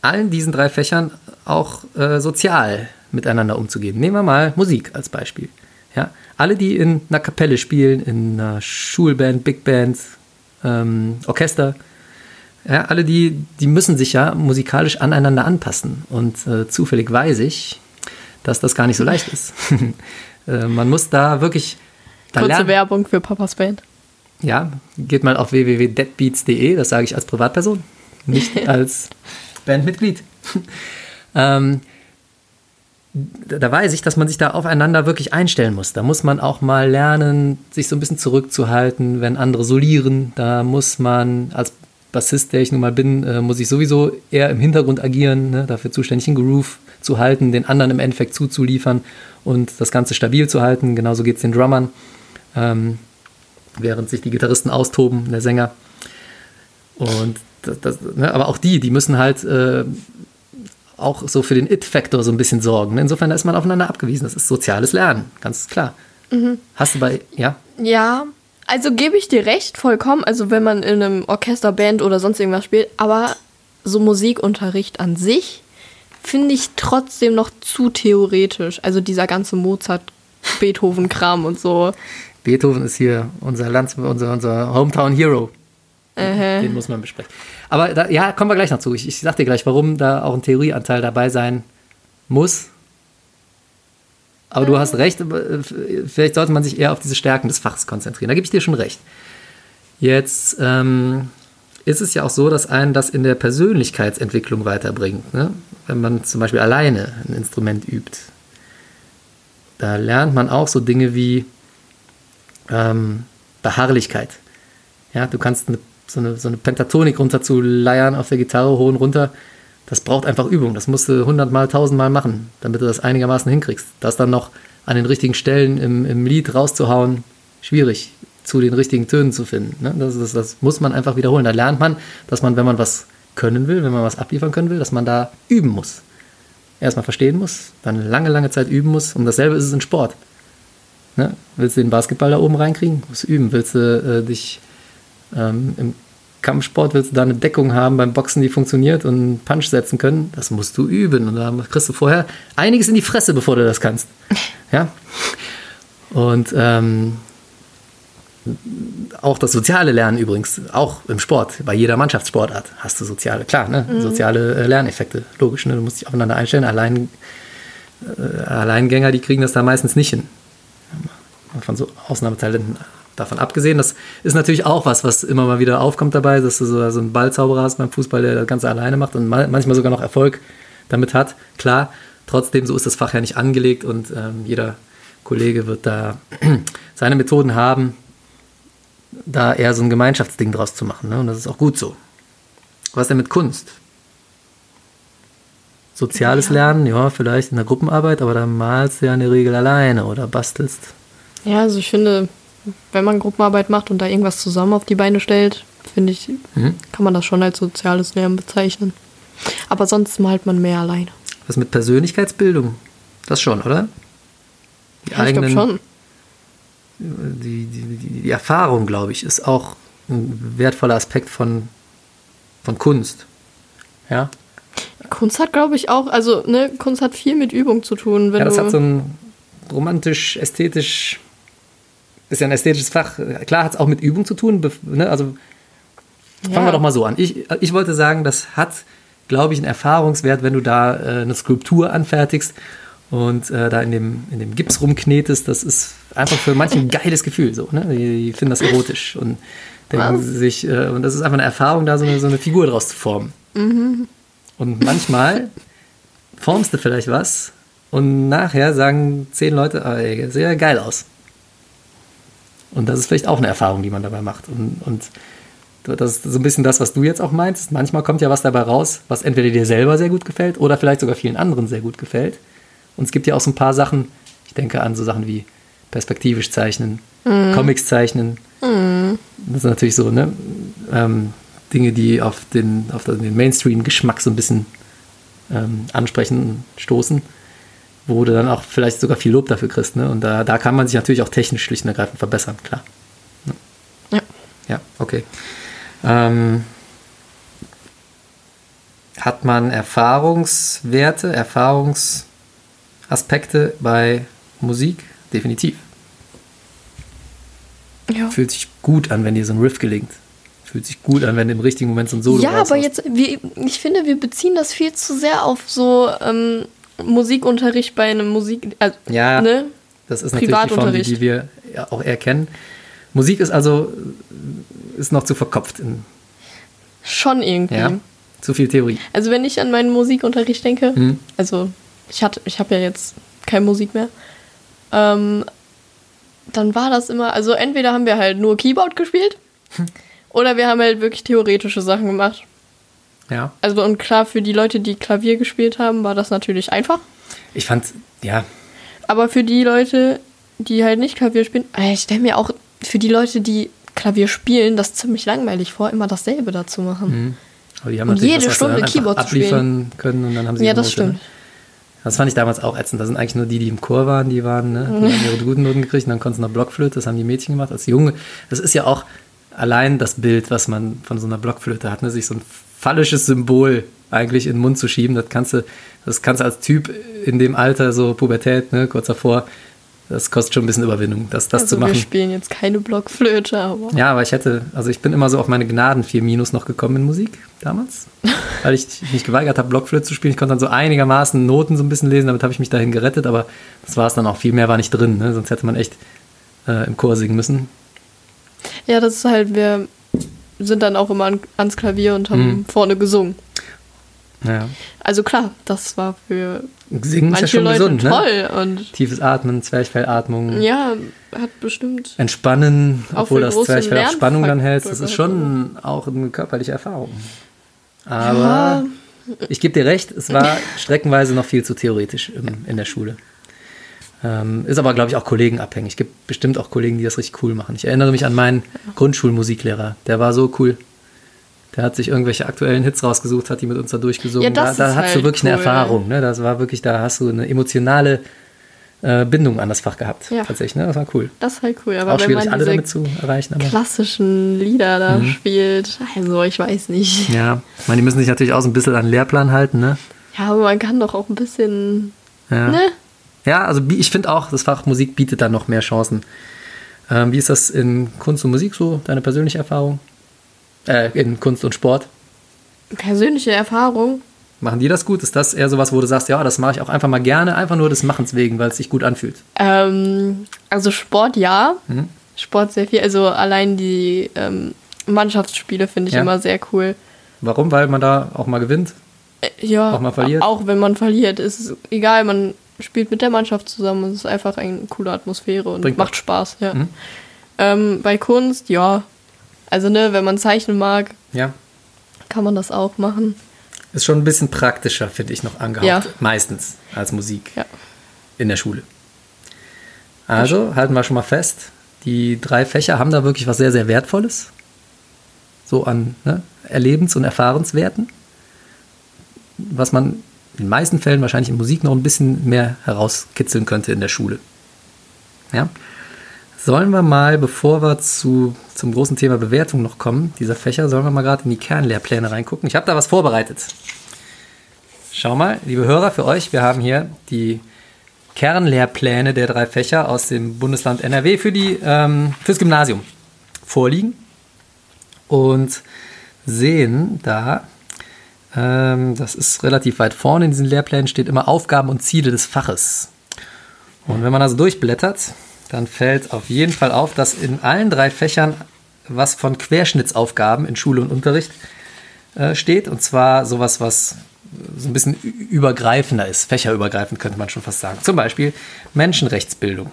allen diesen drei Fächern auch äh, sozial miteinander umzugehen. Nehmen wir mal Musik als Beispiel. Ja? Alle, die in einer Kapelle spielen, in einer Schulband, Big Band, ähm, Orchester, ja, alle die, die müssen sich ja musikalisch aneinander anpassen. Und äh, zufällig weiß ich, dass das gar nicht so leicht ist. [laughs] äh, man muss da wirklich. Da Kurze lernen. Werbung für Papas Band. Ja, geht mal auf www.deadbeats.de, das sage ich als Privatperson, nicht [laughs] als Bandmitglied. [laughs] ähm, da weiß ich, dass man sich da aufeinander wirklich einstellen muss. Da muss man auch mal lernen, sich so ein bisschen zurückzuhalten, wenn andere solieren. Da muss man als Bassist, der ich nun mal bin, äh, muss ich sowieso eher im Hintergrund agieren, ne, dafür zuständig, einen Groove zu halten, den anderen im Endeffekt zuzuliefern und das Ganze stabil zu halten. Genauso geht es den Drummern, ähm, während sich die Gitarristen austoben, der Sänger. Und das, das, ne, aber auch die, die müssen halt äh, auch so für den It-Faktor so ein bisschen sorgen. Insofern ist man aufeinander abgewiesen. Das ist soziales Lernen, ganz klar. Mhm. Hast du bei, ja? Ja, also gebe ich dir recht, vollkommen. Also wenn man in einem Orchester, Band oder sonst irgendwas spielt, aber so Musikunterricht an sich finde ich trotzdem noch zu theoretisch. Also dieser ganze Mozart, Beethoven-Kram und so. Beethoven ist hier unser Land, unser, unser Hometown Hero. Den, den muss man besprechen. Aber da, ja, kommen wir gleich noch zu. Ich, ich sag dir gleich, warum da auch ein Theorieanteil dabei sein muss. Aber du hast recht, äh, vielleicht sollte man sich eher auf diese Stärken des Fachs konzentrieren. Da gebe ich dir schon recht. Jetzt ähm, ist es ja auch so, dass einen das in der Persönlichkeitsentwicklung weiterbringt. Ne? Wenn man zum Beispiel alleine ein Instrument übt. Da lernt man auch so Dinge wie ähm, Beharrlichkeit. Ja, du kannst eine so eine, so eine Pentatonik runterzuleiern auf der Gitarre hoch und runter, das braucht einfach Übung. Das musst du hundertmal, tausendmal machen, damit du das einigermaßen hinkriegst. Das dann noch an den richtigen Stellen im, im Lied rauszuhauen, schwierig zu den richtigen Tönen zu finden. Ne? Das, das, das muss man einfach wiederholen. Da lernt man, dass man, wenn man was können will, wenn man was abliefern können will, dass man da üben muss. Erstmal verstehen muss, dann lange, lange Zeit üben muss. Und dasselbe ist es in Sport. Ne? Willst du den Basketball da oben reinkriegen? Musst du üben. Willst du äh, dich ähm, Im Kampfsport willst du da eine Deckung haben beim Boxen, die funktioniert und einen Punch setzen können. Das musst du üben. Und da kriegst du vorher einiges in die Fresse, bevor du das kannst. [laughs] Ja. Und ähm, auch das soziale Lernen übrigens, auch im Sport, bei jeder Mannschaftssportart hast du soziale, klar, ne? Mhm. soziale äh, Lerneffekte, logisch, ne? du musst dich aufeinander einstellen. Allein, äh, Alleingänger, die kriegen das da meistens nicht hin. Von so Ausnahmetalenten davon abgesehen, das ist natürlich auch was, was immer mal wieder aufkommt dabei, dass du so, so einen Ballzauberer hast beim Fußball, der das Ganze alleine macht und manchmal sogar noch Erfolg damit hat. Klar, trotzdem, so ist das Fach ja nicht angelegt und ähm, jeder Kollege wird da [clears throat] seine Methoden haben, da eher so ein Gemeinschaftsding draus zu machen. Ne? Und das ist auch gut so. Was denn mit Kunst? Soziales ja. Lernen, ja, vielleicht in der Gruppenarbeit, aber da malst du ja in der Regel alleine oder bastelst. Ja, also ich finde, wenn man Gruppenarbeit macht und da irgendwas zusammen auf die Beine stellt, finde ich, mhm. kann man das schon als soziales Lernen bezeichnen. Aber sonst malt man mehr alleine. Was mit Persönlichkeitsbildung? Das schon, oder? Die ja, eigenen, ich schon. Die, die, die, die Erfahrung, glaube ich, ist auch ein wertvoller Aspekt von, von Kunst. Ja. Kunst hat, glaube ich, auch, also ne, Kunst hat viel mit Übung zu tun. ja, das hat so ein romantisch, ästhetisch, ist ja ein ästhetisches Fach. Klar hat es auch mit Übung zu tun. Ne? Also fangen ja. wir doch mal so an. Ich, ich wollte sagen, das hat, glaube ich, einen Erfahrungswert, wenn du da äh, eine Skulptur anfertigst und äh, da in dem, in dem Gips rumknetest. Das ist einfach für manche ein [laughs] geiles Gefühl. So, ne? die, die finden das erotisch und denken Was? sich, äh, und das ist einfach eine Erfahrung, da so eine, so eine Figur draus zu formen. Mhm. Und manchmal formst du vielleicht was und nachher sagen zehn Leute, oh, ey, sehr geil aus. Und das ist vielleicht auch eine Erfahrung, die man dabei macht. Und, und das ist so ein bisschen das, was du jetzt auch meinst. Manchmal kommt ja was dabei raus, was entweder dir selber sehr gut gefällt oder vielleicht sogar vielen anderen sehr gut gefällt. Und es gibt ja auch so ein paar Sachen, ich denke an so Sachen wie perspektivisch zeichnen, mm. Comics zeichnen. Mm. Das sind natürlich so, ne? Ähm, Dinge, die auf den, auf den Mainstream-Geschmack so ein bisschen ähm, ansprechen, stoßen, wo du dann auch vielleicht sogar viel Lob dafür kriegst. Ne? Und da, da kann man sich natürlich auch technisch schlicht und ergreifend verbessern, klar. Ja. Ja, okay. Ähm, hat man Erfahrungswerte, Erfahrungsaspekte bei Musik? Definitiv. Ja. Fühlt sich gut an, wenn dir so ein Riff gelingt. Fühlt sich gut an, wenn im richtigen Moment so ein Solo Ja, aber jetzt, wir, ich finde, wir beziehen das viel zu sehr auf so ähm, Musikunterricht bei einem Musik. Also, ja, ne? das ist natürlich die Form, die, wir auch erkennen. Musik ist also ist noch zu verkopft. In, Schon irgendwie. Ja, zu viel Theorie. Also wenn ich an meinen Musikunterricht denke, mhm. also ich hatte, ich habe ja jetzt keine Musik mehr, ähm, dann war das immer, also entweder haben wir halt nur Keyboard gespielt oder wir haben halt wirklich theoretische Sachen gemacht. Ja. Also und klar, für die Leute, die Klavier gespielt haben, war das natürlich einfach. Ich fand, ja. Aber für die Leute, die halt nicht Klavier spielen, äh, ich stelle mir auch für die Leute, die Klavier spielen, das ziemlich langweilig vor, immer dasselbe dazu machen. Mhm. Aber die haben und jede Stunde Keyboard abliefern können und dann haben sie Ja, das stimmt. Das fand ich damals auch ätzend. Das sind eigentlich nur die, die im Chor waren, die waren, ne? Die haben ihre guten Noten gekriegt und dann konnten sie noch Blockflöte, das haben die Mädchen gemacht. Als Junge, das ist ja auch allein das Bild, was man von so einer Blockflöte hat, ne? sich so ein phallisches Symbol eigentlich in den Mund zu schieben, das kannst du, das kannst du als Typ in dem Alter, so Pubertät, ne, kurz davor, das kostet schon ein bisschen Überwindung, das, das also zu machen. Wir spielen jetzt keine Blockflöte, aber. Ja, aber ich hätte, also ich bin immer so auf meine Gnaden 4 Minus noch gekommen in Musik damals, [laughs] weil ich mich geweigert habe, Blockflöte zu spielen. Ich konnte dann so einigermaßen Noten so ein bisschen lesen, damit habe ich mich dahin gerettet, aber das war es dann auch. Viel mehr war nicht drin, ne? sonst hätte man echt äh, im Chor singen müssen. Ja, das ist halt, wir sind dann auch immer an, ans Klavier und haben mhm. vorne gesungen. Ja. Also klar, das war für Singen manche ist ja schon Leute gesund, ne? toll. Ne? Und Tiefes Atmen, Zwerchfellatmung. Ja, hat bestimmt. Entspannen, obwohl das Zwerchfell auf Spannung dann hält. Das ist schon auch eine körperliche Erfahrung. Aber ja. ich gebe dir recht, es war streckenweise noch viel zu theoretisch im, in der Schule. Ähm, ist aber, glaube ich, auch kollegenabhängig. Es gibt bestimmt auch Kollegen, die das richtig cool machen. Ich erinnere mich an meinen Grundschulmusiklehrer. Der war so cool. Der hat sich irgendwelche aktuellen Hits rausgesucht, hat die mit uns da durchgesungen. Ja, da, da hast halt du wirklich cool. eine Erfahrung. Ne? Das war wirklich, da hast du eine emotionale äh, Bindung an das Fach gehabt. Ja. Tatsächlich, ne? Das war cool. Das ist halt cool. Aber Auch wenn schwierig, man alle damit zu erreichen. Aber klassischen Lieder da mhm. spielt, also ich weiß nicht. Ja, ich meine, die müssen sich natürlich auch so ein bisschen an den Lehrplan halten, ne? Ja, aber man kann doch auch ein bisschen, ja. ne? Ja, also ich finde auch, das Fach Musik bietet da noch mehr Chancen. Ähm, wie ist das in Kunst und Musik so, deine persönliche Erfahrung? Äh, in Kunst und Sport. Persönliche Erfahrung. Machen die das gut? Ist das eher sowas, wo du sagst, ja, das mache ich auch einfach mal gerne, einfach nur des Machens wegen, weil es sich gut anfühlt? Ähm, also Sport ja. Mhm. Sport sehr viel. Also allein die ähm, Mannschaftsspiele finde ich ja. immer sehr cool. Warum? Weil man da auch mal gewinnt? Äh, ja. Auch mal verliert? Auch wenn man verliert, ist es egal. Man spielt mit der Mannschaft zusammen. Es ist einfach eine coole Atmosphäre und Bringt macht Spaß. Ja. Ähm, bei Kunst, ja. Also, ne, wenn man zeichnen mag, Ja. kann man das auch machen. Ist schon ein bisschen praktischer, finde ich, noch angehaucht. Ja. Meistens als Musik Ja. in der Schule. Also halten wir schon mal fest, die drei Fächer haben da wirklich was sehr, sehr Wertvolles. So an ne, Erlebens- und Erfahrenswerten. Was man in den meisten Fällen wahrscheinlich in Musik noch ein bisschen mehr herauskitzeln könnte in der Schule. Ja? Sollen wir mal, bevor wir zu, zum großen Thema Bewertung noch kommen, dieser Fächer, sollen wir mal gerade in die Kernlehrpläne reingucken? Ich habe da was vorbereitet. Schau mal, liebe Hörer, für euch, wir haben hier die Kernlehrpläne der drei Fächer aus dem Bundesland NRW für die, ähm, fürs Gymnasium vorliegen und sehen da, ähm, das ist relativ weit vorne in diesen Lehrplänen, steht immer Aufgaben und Ziele des Faches. Und wenn man also durchblättert, dann fällt auf jeden Fall auf, dass in allen drei Fächern was von Querschnittsaufgaben in Schule und Unterricht äh, steht. Und zwar sowas, was so ein bisschen übergreifender ist, fächerübergreifend könnte man schon fast sagen. Zum Beispiel Menschenrechtsbildung,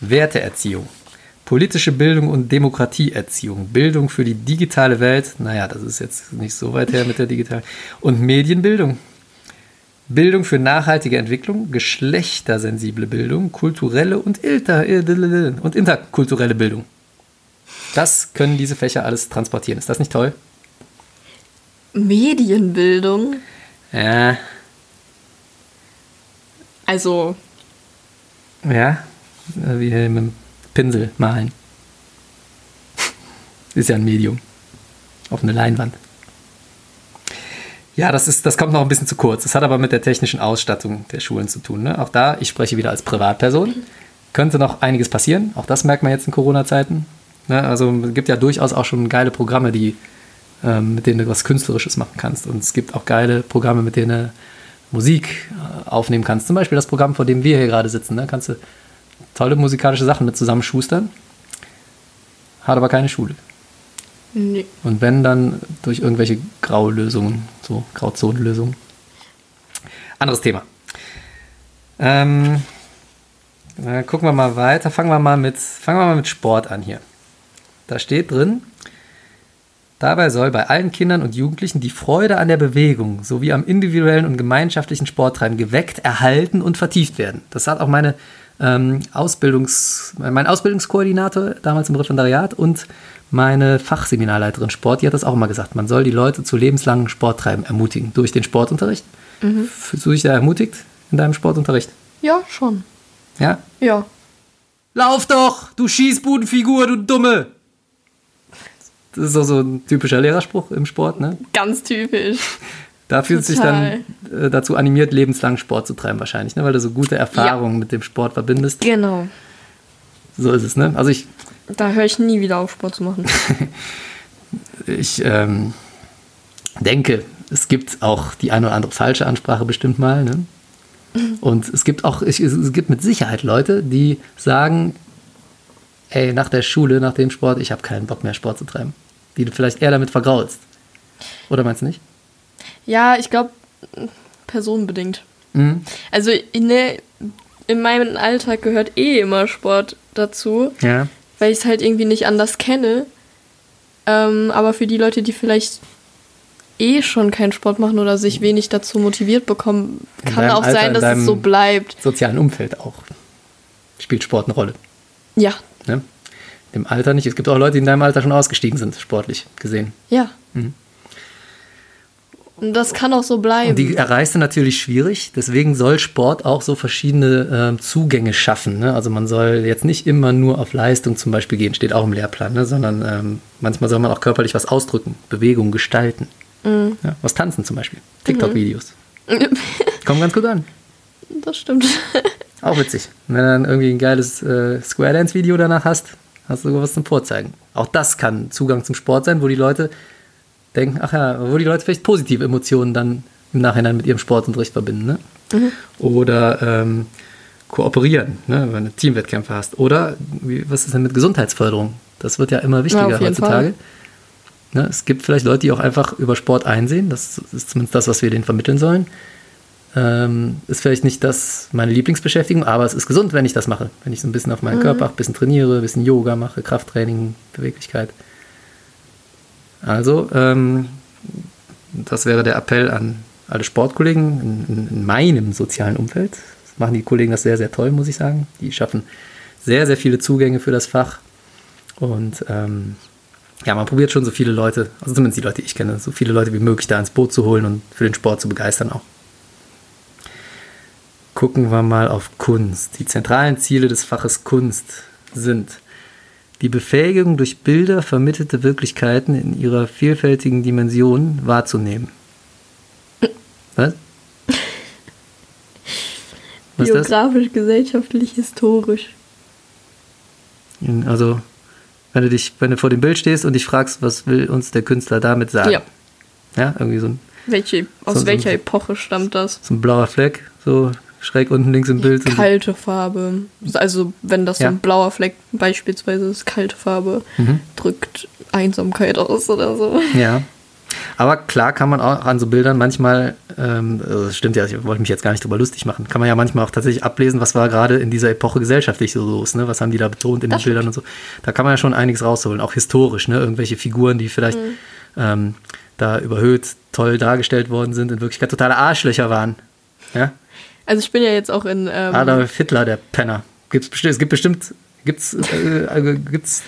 Werteerziehung, politische Bildung und Demokratieerziehung, Bildung für die digitale Welt, naja, das ist jetzt nicht so weit her mit der digitalen, und Medienbildung. Bildung für nachhaltige Entwicklung, geschlechtersensible Bildung, kulturelle und, ilter, und interkulturelle Bildung. Das können diese Fächer alles transportieren. Ist das nicht toll? Medienbildung. Ja, Also, ja, wie hier mit dem Pinsel malen. [laughs] Ist ja ein Medium. Auf eine Leinwand. Ja, das, ist, das kommt noch ein bisschen zu kurz. Das hat aber mit der technischen Ausstattung der Schulen zu tun. Ne? Auch da, ich spreche wieder als Privatperson, könnte noch einiges passieren. Auch das merkt man jetzt in Corona-Zeiten. Ne? Also es gibt ja durchaus auch schon geile Programme, die, ähm, mit denen du was Künstlerisches machen kannst. Und es gibt auch geile Programme, mit denen du Musik äh, aufnehmen kannst. Zum Beispiel das Programm, vor dem wir hier gerade sitzen. Da kannst du tolle musikalische Sachen mit zusammenschustern. Hat aber keine Schule. nee. Und wenn, dann durch irgendwelche Graulösungen, so Grauzonenlösungen. Anderes Thema. Ähm, äh, gucken wir mal weiter. Fangen wir mal, mit, fangen wir mal mit Sport an hier. Da steht drin, dabei soll bei allen Kindern und Jugendlichen die Freude an der Bewegung sowie am individuellen und gemeinschaftlichen Sporttreiben geweckt, erhalten und vertieft werden. Das hat auch meine ähm, Ausbildungs, mein Ausbildungskoordinator damals im Referendariat und meine Fachseminarleiterin Sport, die hat das auch immer gesagt. Man soll die Leute zu lebenslangen Sporttreiben ermutigen durch den Sportunterricht. Fühlst du dich da ermutigt in deinem Sportunterricht? Ja, schon. Ja? Ja. Lauf doch, du Schießbudenfigur, du Dumme! Das ist so, so ein typischer Lehrerspruch im Sport, ne? Ganz typisch. Da fühlst du dich dann äh, dazu animiert, lebenslang Sport zu treiben wahrscheinlich, ne? Weil du so gute Erfahrungen mit dem Sport verbindest. Genau. So ist es, ne? Also ich, Da höre ich nie wieder auf, Sport zu machen. [laughs] ich ähm, denke, es gibt auch die eine oder andere falsche Ansprache bestimmt mal, ne? Und es gibt auch, ich, es gibt mit Sicherheit Leute, die sagen, ey, nach der Schule, nach dem Sport, ich habe keinen Bock mehr Sport zu treiben. Die du vielleicht eher damit vergraulst. Oder meinst du nicht? Ja, ich glaube, personenbedingt. Mhm. Also in, der, in meinem Alltag gehört eh immer Sport dazu, Ja. weil ich es halt irgendwie nicht anders kenne. Ähm, aber für die Leute, die vielleicht eh schon keinen Sport machen oder sich wenig dazu motiviert bekommen, kann auch Alter, sein, in dass es so bleibt. Sozialen Umfeld auch. Spielt Sport eine Rolle. Ja, Ne? Im Alter nicht. Es gibt auch Leute, die in deinem Alter schon ausgestiegen sind, sportlich gesehen. ja. Mhm. Und das kann auch so bleiben. Und die erreichst du natürlich schwierig. Deswegen soll Sport auch so verschiedene ähm, Zugänge schaffen. Ne? Also man soll jetzt nicht immer nur auf Leistung zum Beispiel gehen, steht auch im Lehrplan, ne? sondern ähm, manchmal soll man auch körperlich was ausdrücken, Bewegung gestalten. Mhm. Ja, was tanzen zum Beispiel. TikTok-Videos. [laughs] Kommen ganz gut an. das stimmt. [laughs] Auch witzig. Wenn du dann irgendwie ein geiles äh, Square Dance-Video danach hast, hast du sogar was zum Vorzeigen. Auch das kann Zugang zum Sport sein, wo die Leute denken, ach ja, wo die Leute vielleicht positive Emotionen dann im Nachhinein mit ihrem Sportunterricht verbinden. Ne? Oder ähm, kooperieren, ne? wenn du Teamwettkämpfe hast. Oder wie, was ist denn mit Gesundheitsförderung? Das wird ja immer wichtiger jeden heutzutage. Ne? Es gibt vielleicht Leute, die auch einfach über Sport einsehen. Das ist zumindest das, was wir denen vermitteln sollen. Ähm, ist vielleicht nicht das meine Lieblingsbeschäftigung, aber es ist gesund, wenn ich das mache. Wenn ich so ein bisschen auf meinen mhm. Körper, ein bisschen trainiere, ein bisschen Yoga mache, Krafttraining, Beweglichkeit. Also, ähm, das wäre der Appell an alle Sportkollegen in, in, in meinem sozialen Umfeld. Das machen die Kollegen das sehr, sehr toll, muss ich sagen. Die schaffen sehr, sehr viele Zugänge für das Fach. Und ähm, ja, man probiert schon so viele Leute, also zumindest die Leute, die ich kenne, so viele Leute wie möglich da ins Boot zu holen und für den Sport zu begeistern auch. Gucken wir mal auf Kunst. Die zentralen Ziele des Faches Kunst sind die Befähigung durch Bilder vermittelte Wirklichkeiten in ihrer vielfältigen Dimension wahrzunehmen. Was? Was Biografisch, gesellschaftlich, historisch. Also, wenn du dich, wenn du vor dem Bild stehst und dich fragst, was will uns der Künstler damit sagen? Ja. Ja, irgendwie so ein. Welche, aus so, welcher so, Epoche stammt das? So ein blauer Fleck, so schräg unten links im Bild. Kalte. Farbe. Also, wenn das ja. so ein blauer Fleck beispielsweise ist, kalte Farbe, mhm. drückt Einsamkeit aus oder so. Ja. Aber klar kann man auch an so Bildern manchmal, ähm, also das stimmt ja, ich wollte mich jetzt gar nicht drüber lustig machen, kann man ja manchmal auch tatsächlich ablesen, was war gerade in dieser Epoche gesellschaftlich so los, ne? Was haben die da betont in das den stimmt. Bildern und so. Da kann man ja schon einiges rausholen, auch historisch, ne? Irgendwelche Figuren, die vielleicht mhm. ähm, da überhöht toll dargestellt worden sind, in Wirklichkeit totale Arschlöcher waren. Ja? Also ich bin ja jetzt auch in. Ähm Adolf Hitler, der Penner. Gibt's bestimmt, es gibt bestimmt, gibt's, äh, äh, gibt's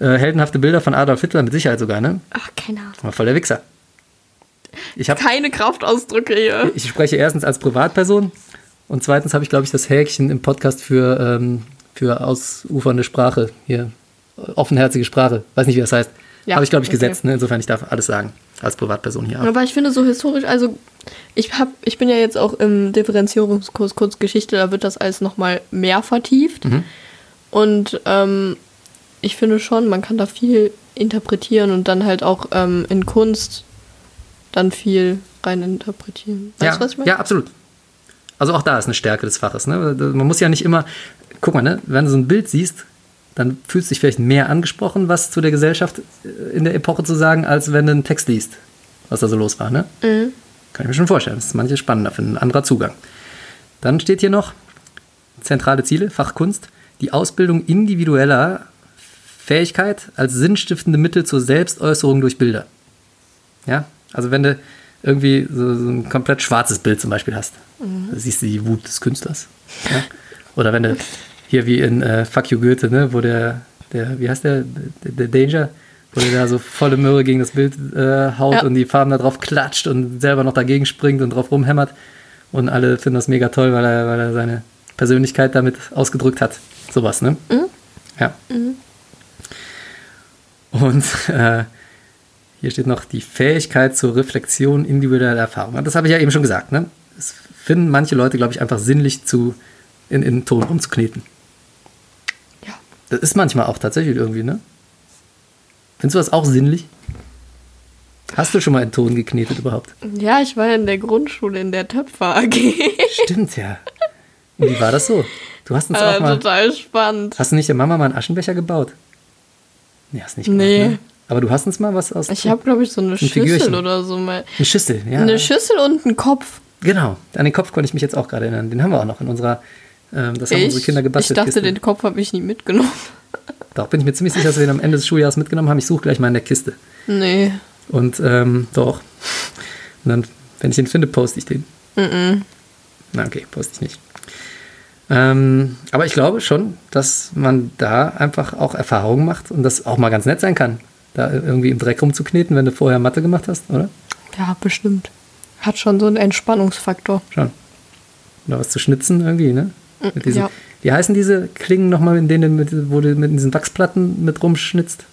äh, heldenhafte Bilder von Adolf Hitler, mit Sicherheit sogar, ne? Ach, keine Ahnung. War voll der Wichser. Ich habe keine Kraftausdrücke hier. Ich spreche erstens als Privatperson und zweitens habe ich, glaube ich, das Häkchen im Podcast für, ähm, für ausufernde Sprache hier. Offenherzige Sprache. Weiß nicht, wie das heißt. Ja, habe ich, glaube ich, okay. gesetzt. Ne? Insofern, ich darf alles sagen als Privatperson hier. Aber ich finde so historisch, also ich, hab, ich bin ja jetzt auch im Differenzierungskurs Kurzgeschichte, da wird das alles nochmal mehr vertieft. Mhm. Und ähm, ich finde schon, man kann da viel interpretieren und dann halt auch ähm, in Kunst dann viel rein interpretieren. Weißt ja, du, was ich meine? Ja, absolut. Also auch da ist eine Stärke des Faches. Ne? Man muss ja nicht immer, guck mal, ne? wenn du so ein Bild siehst, dann fühlst du dich vielleicht mehr angesprochen, was zu der Gesellschaft äh, in der Epoche zu sagen, als wenn du einen Text liest, was da so los war. Ne? Mhm. Kann ich mir schon vorstellen. Das ist manche spannender, für ein anderer Zugang. Dann steht hier noch zentrale Ziele, Fachkunst, die Ausbildung individueller Fähigkeit als sinnstiftende Mittel zur Selbstäußerung durch Bilder. Ja, also wenn du irgendwie so, so ein komplett schwarzes Bild zum Beispiel hast, mhm. siehst du die Wut des Künstlers. Ja? Oder wenn du hier wie in äh, Fuck You Goethe, ne, wo der, der, wie heißt der, der, der Danger, wo der da so volle Möhre gegen das Bild äh, haut ja. und die Farben da drauf klatscht und selber noch dagegen springt und drauf rumhämmert. Und alle finden das mega toll, weil er, weil er seine Persönlichkeit damit ausgedrückt hat. Sowas, ne? Mhm. Ja. Mhm. Und äh, hier steht noch die Fähigkeit zur Reflexion individueller Erfahrungen. Das habe ich ja eben schon gesagt. Ne? Es finden manche Leute, glaube ich, einfach sinnlich zu, in, in Ton rumzukneten. Ja. Das ist manchmal auch tatsächlich irgendwie, ne? Findest du das auch sinnlich? Hast du schon mal in Ton geknetet überhaupt? Ja, ich war in der Grundschule in der Töpfer AG. Stimmt, ja. Und wie war das so? Du hast uns äh, auch mal. Total spannend. Hast du nicht der Mama mal einen Aschenbecher gebaut? Nee, hast nicht gemacht, Nee. Ne? Aber du hast uns mal was aus. Ich habe, glaube ich, so eine Schüssel Figürchen. oder so mal. Eine Schüssel, ja. Eine Schüssel und einen Kopf. Genau, an den Kopf konnte ich mich jetzt auch gerade erinnern. Den haben wir auch noch in unserer. Ähm, das haben ich? unsere Kinder gebastelt. Ich dachte, Kiste. den Kopf habe ich nie mitgenommen. Doch, bin ich mir ziemlich sicher, dass wir den am Ende des Schuljahres mitgenommen haben. Ich suche gleich mal in der Kiste. Nee. Und ähm, doch. Und dann, wenn ich den finde, poste ich den. Mhm. Na, okay, poste ich nicht. Ähm, aber ich glaube schon, dass man da einfach auch Erfahrungen macht und das auch mal ganz nett sein kann, da irgendwie im Dreck rumzukneten, wenn du vorher Mathe gemacht hast, oder? Ja, bestimmt. Hat schon so einen Entspannungsfaktor. Schon. Oder was zu schnitzen irgendwie, ne? Mm, mit diesen, ja. Wie heißen diese Klingen nochmal, in denen mit, wo du mit diesen Wachsplatten mit rumschnitzt?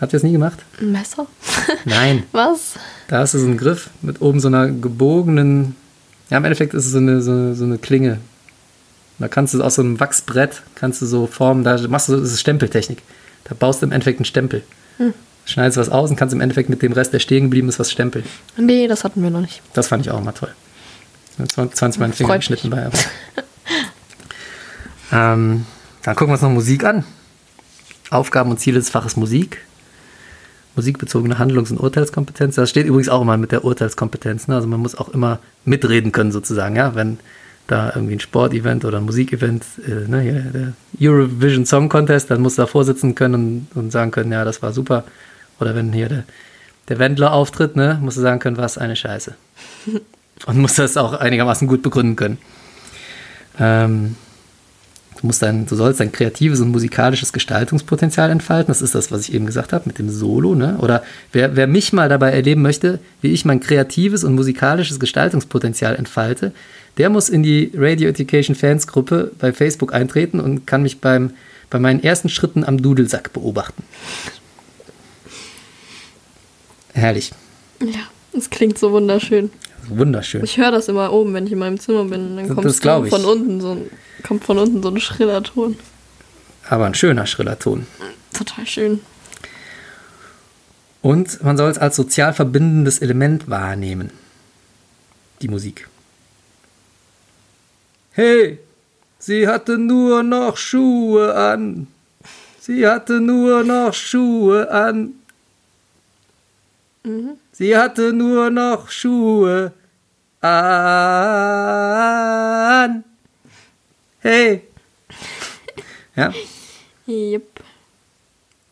Habt ihr das nie gemacht? Ein Messer? [laughs] Nein. Was? Da hast du so einen Griff mit oben so einer gebogenen. Ja, im Endeffekt ist es so eine, so, so eine Klinge, da kannst du aus so einem Wachsbrett, kannst du so formen, da machst du, das ist Stempeltechnik. Da baust du im Endeffekt einen Stempel. Hm. Schneidest was aus und kannst im Endeffekt mit dem Rest, der stehen geblieben ist, was stempeln. Nee, das hatten wir noch nicht. Das fand ich auch immer toll. 20 Mal den Finger geschnitten bei. [laughs] ähm, dann gucken wir uns noch Musik an. Aufgaben und Ziele des Faches Musik. musikbezogene Handlungs- und Urteilskompetenz. Das steht übrigens auch immer mit der Urteilskompetenz. Ne? Also man muss auch immer mitreden können sozusagen, ja, wenn da irgendwie ein Sportevent oder ein Musikevent, äh, ne, der Eurovision Song Contest, dann muss da vorsitzen können und, und, sagen können, ja, das war super. Oder wenn hier der, der Wendler auftritt, ne, musst du sagen können, was eine Scheiße. [laughs] und muss das auch einigermaßen gut begründen können. Ähm, Du, musst dein, du sollst dein kreatives und musikalisches Gestaltungspotenzial entfalten. Das ist das, was ich eben gesagt habe mit dem Solo. Ne? Oder wer, wer mich mal dabei erleben möchte, wie ich mein kreatives und musikalisches Gestaltungspotenzial entfalte, der muss in die Radio Education Fans Gruppe bei Facebook eintreten und kann mich beim, bei meinen ersten Schritten am Dudelsack beobachten. Herrlich. Ja, es klingt so wunderschön. Wunderschön. Ich höre das immer oben, wenn ich in meinem Zimmer bin. Dann kommt das von unten so ein, kommt von unten so ein schriller Ton. Aber ein schöner schriller Ton. Total schön. Und man soll es als sozial verbindendes Element wahrnehmen. Die Musik. Hey, sie hatte nur noch Schuhe an. Sie hatte nur noch Schuhe an. Mhm. Sie hatte nur noch Schuhe an. Hey. Ja. Yep.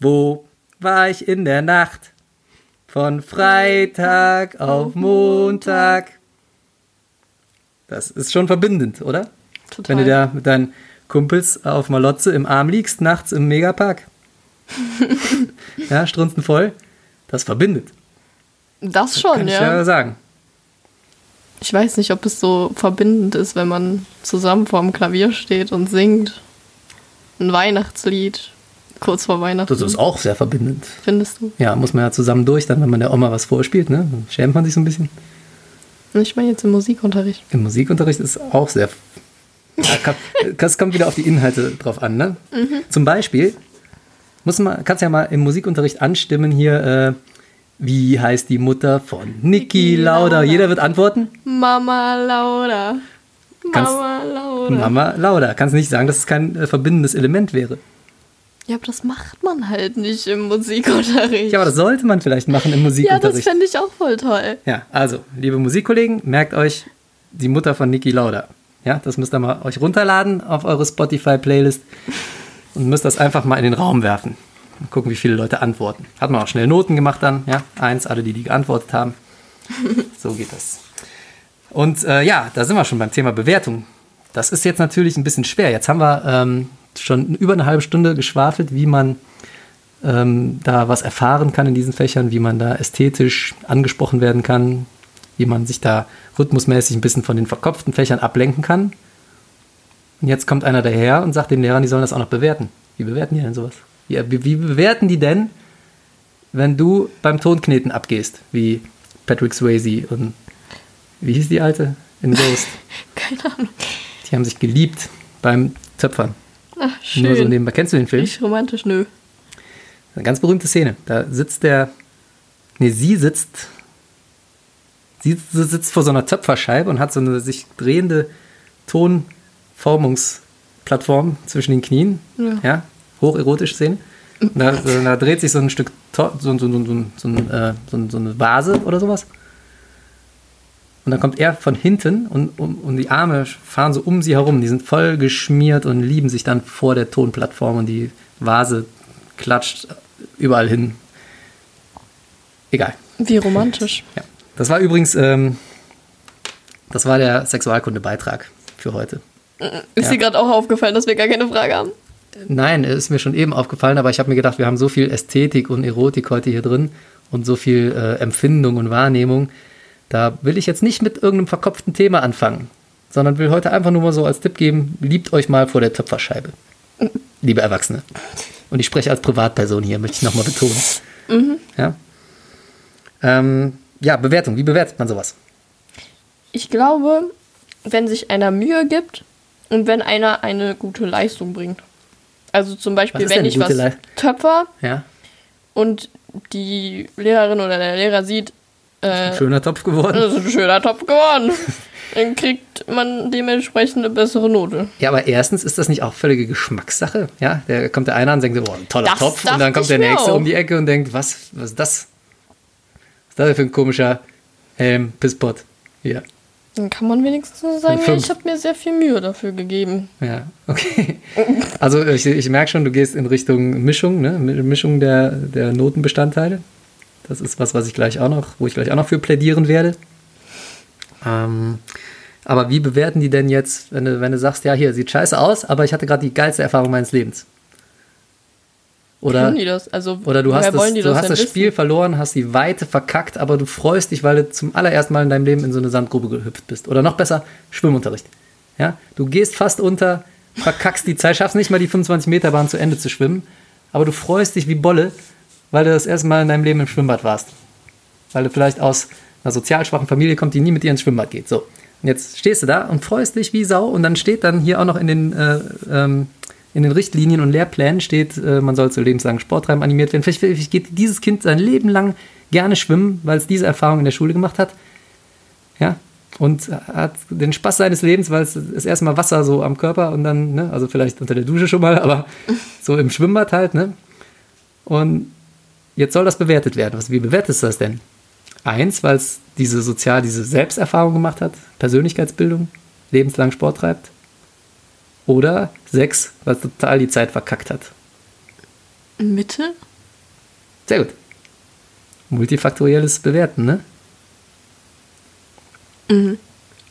Wo war ich in der Nacht? Von Freitag auf Montag. Das ist schon verbindend, oder? Total. Wenn du da mit deinen Kumpels auf Malotze im Arm liegst, nachts im Megapark. [laughs] ja, strunzenvoll. Das verbindet. Das schon, Kann ja. ich ja sagen. Ich weiß nicht, ob es so verbindend ist, wenn man zusammen vor dem Klavier steht und singt. Ein Weihnachtslied. Kurz vor Weihnachten. Das ist auch sehr verbindend. Findest du? Ja, muss man ja zusammen durch, dann, wenn man der Oma was vorspielt, ne? Dann schämt man sich so ein bisschen. Ich meine jetzt im Musikunterricht. Im Musikunterricht ist auch sehr. [laughs] Das kommt wieder auf die Inhalte drauf an, ne? Mhm. Zum Beispiel muss man, kannst ja mal im Musikunterricht anstimmen hier, äh, wie heißt die Mutter von Niki Lauda? Jeder wird antworten. Mama Lauda. Mama Lauda. Mama Lauda. Kannst nicht sagen, dass es kein äh, verbindendes Element wäre. Ja, aber das macht man halt nicht im Musikunterricht. Ja, aber das sollte man vielleicht machen im ja, das Musikunterricht. fände ich auch voll toll. Ja, also, liebe Musikkollegen, merkt euch die Mutter von Niki Lauda. Ja, das müsst ihr mal euch runterladen auf eure Spotify-Playlist und müsst das einfach mal in den Raum werfen. Mal gucken, wie viele Leute antworten. Hat man auch schnell Noten gemacht dann, ja. Eins, alle, die die geantwortet haben. [laughs] So geht das. Und äh, ja, da sind wir schon beim Thema Bewertung. Das ist jetzt natürlich ein bisschen schwer. Jetzt haben wir ähm, schon über eine halbe Stunde geschwafelt, wie man ähm, da was erfahren kann in diesen Fächern, wie man da ästhetisch angesprochen werden kann, wie man sich da rhythmusmäßig ein bisschen von den verkopften Fächern ablenken kann. Und jetzt kommt einer daher und sagt den Lehrern, die sollen das auch noch bewerten. Wie bewerten die denn sowas? Wie, wie, wie bewerten die denn, wenn du beim Tonkneten abgehst, wie Patrick Swayze und wie hieß die alte in Ghost? [laughs] Keine Ahnung. Die haben sich geliebt beim Töpfern. Ach, Nur so schön. nebenbei. Kennst du den Film? Nicht romantisch, nö. Eine ganz berühmte Szene. Da sitzt der. Nee, sie sitzt. Sie sitzt vor so einer Töpferscheibe und hat so eine sich drehende Tonformungsplattform zwischen den Knien. Ja. Ja. Hocherotische Szene. Und Da, [laughs] da dreht sich so ein Stück, so, so, so, äh, so, so eine Vase oder sowas. Und dann kommt er von hinten und, und, und die Arme fahren so um sie herum. Die sind voll geschmiert und lieben sich dann vor der Tonplattform und die Vase klatscht überall hin. Egal. Wie romantisch. Ja. Das war übrigens, ähm, das war der Sexualkunde-Beitrag für heute. Ist Ja. dir gerade auch aufgefallen, dass wir gar keine Frage haben? Nein, ist mir schon eben aufgefallen, aber ich habe mir gedacht, wir haben so viel Ästhetik und Erotik heute hier drin und so viel äh, Empfindung und Wahrnehmung. Da will ich jetzt nicht mit irgendeinem verkopften Thema anfangen, sondern will heute einfach nur mal so als Tipp geben, liebt euch mal vor der Töpferscheibe. Liebe Erwachsene. Und ich spreche als Privatperson hier, möchte ich nochmal betonen. Ja? Ähm, ja, Bewertung. Wie bewertet man sowas? Ich glaube, wenn sich einer Mühe gibt und wenn einer eine gute Leistung bringt. Also zum Beispiel, wenn ich was Lei- töpfer Ja. und die Lehrerin oder der Lehrer sieht, Äh, Schöner Topf geworden. das ist ein schöner Topf geworden. Dann kriegt man dementsprechend eine bessere Note. Ja, aber erstens ist das nicht auch völlige Geschmackssache. Ja, da kommt der eine an und denkt, boah, ein toller Das Topf. Und dann kommt der nächste auch. um die Ecke und denkt, was, was ist das? Was ist das für ein komischer Helm, Pisspot? Ja, Dann kann man wenigstens sagen, ja, ich habe mir sehr viel Mühe dafür gegeben. ja, okay. Also ich, ich merke schon, du gehst in Richtung Mischung, ne? Mi- Mischung der, der Notenbestandteile. Das ist was, was ich gleich auch noch, wo ich gleich auch noch für plädieren werde. Ähm, aber wie bewerten die denn jetzt, wenn du, wenn du sagst, ja, hier, sieht scheiße aus, aber ich hatte gerade die geilste Erfahrung meines Lebens? Oder, Können die das? Also, oder du hast das, du hast das wissen? Spiel verloren, hast die Weite verkackt, aber du freust dich, weil du zum allerersten Mal in deinem Leben in so eine Sandgrube gehüpft bist. Oder noch besser, Schwimmunterricht. Ja? Du gehst fast unter, verkackst die Zeit, schaffst nicht mal die 25 Meter Bahn zu Ende zu schwimmen, aber du freust dich wie Bolle, weil du das erste Mal in deinem Leben im Schwimmbad warst. Weil du vielleicht aus einer sozial schwachen Familie kommst, die nie mit dir ins Schwimmbad geht. So. Und jetzt stehst du da und freust dich wie Sau und dann steht dann hier auch noch in den, äh, ähm, in den Richtlinien und Lehrplänen steht, äh, man soll zu lebenslangen Sporttreiben animiert werden. Vielleicht, vielleicht geht dieses Kind sein Leben lang gerne schwimmen, weil es diese Erfahrung in der Schule gemacht hat. Ja. Und hat den Spaß seines Lebens, weil es ist erstmal Wasser so am Körper und dann, ne, also vielleicht unter der Dusche schon mal, aber [laughs] so im Schwimmbad halt, ne? Und jetzt soll das bewertet werden. Was, wie bewertest du das denn? Eins, weil es diese sozial, diese Selbsterfahrung gemacht hat, Persönlichkeitsbildung, lebenslang Sport treibt. Oder sechs, es total die Zeit verkackt hat. Mitte? Sehr gut. Multifaktorielles Bewerten, ne?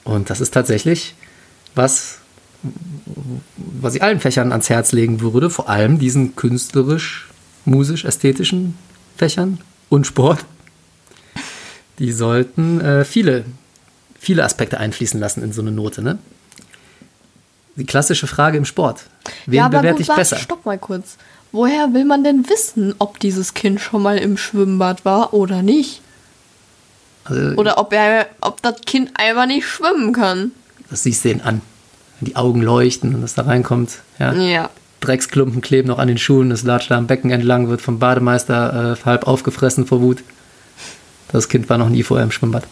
Und das ist tatsächlich was, was ich allen Fächern ans Herz legen würde, vor allem diesen künstlerisch, musisch, ästhetischen Fächern und Sport. Die sollten äh, viele, viele Aspekte einfließen lassen in so eine Note, ne? Die klassische Frage im Sport. Wen ja, bewerte gut, ich warte, besser? stopp mal kurz. Woher will man denn wissen, ob dieses Kind schon mal im Schwimmbad war oder nicht? Also, Oder ob er, ob das Kind einfach nicht schwimmen kann? das siehst du ihn an. Wenn die Augen leuchten und das da reinkommt. Ja. Ja. Drecksklumpen kleben noch an den Schuhen, es latscht da am Becken entlang, wird vom Bademeister äh, halb aufgefressen vor Wut. Das Kind war noch nie vorher im Schwimmbad.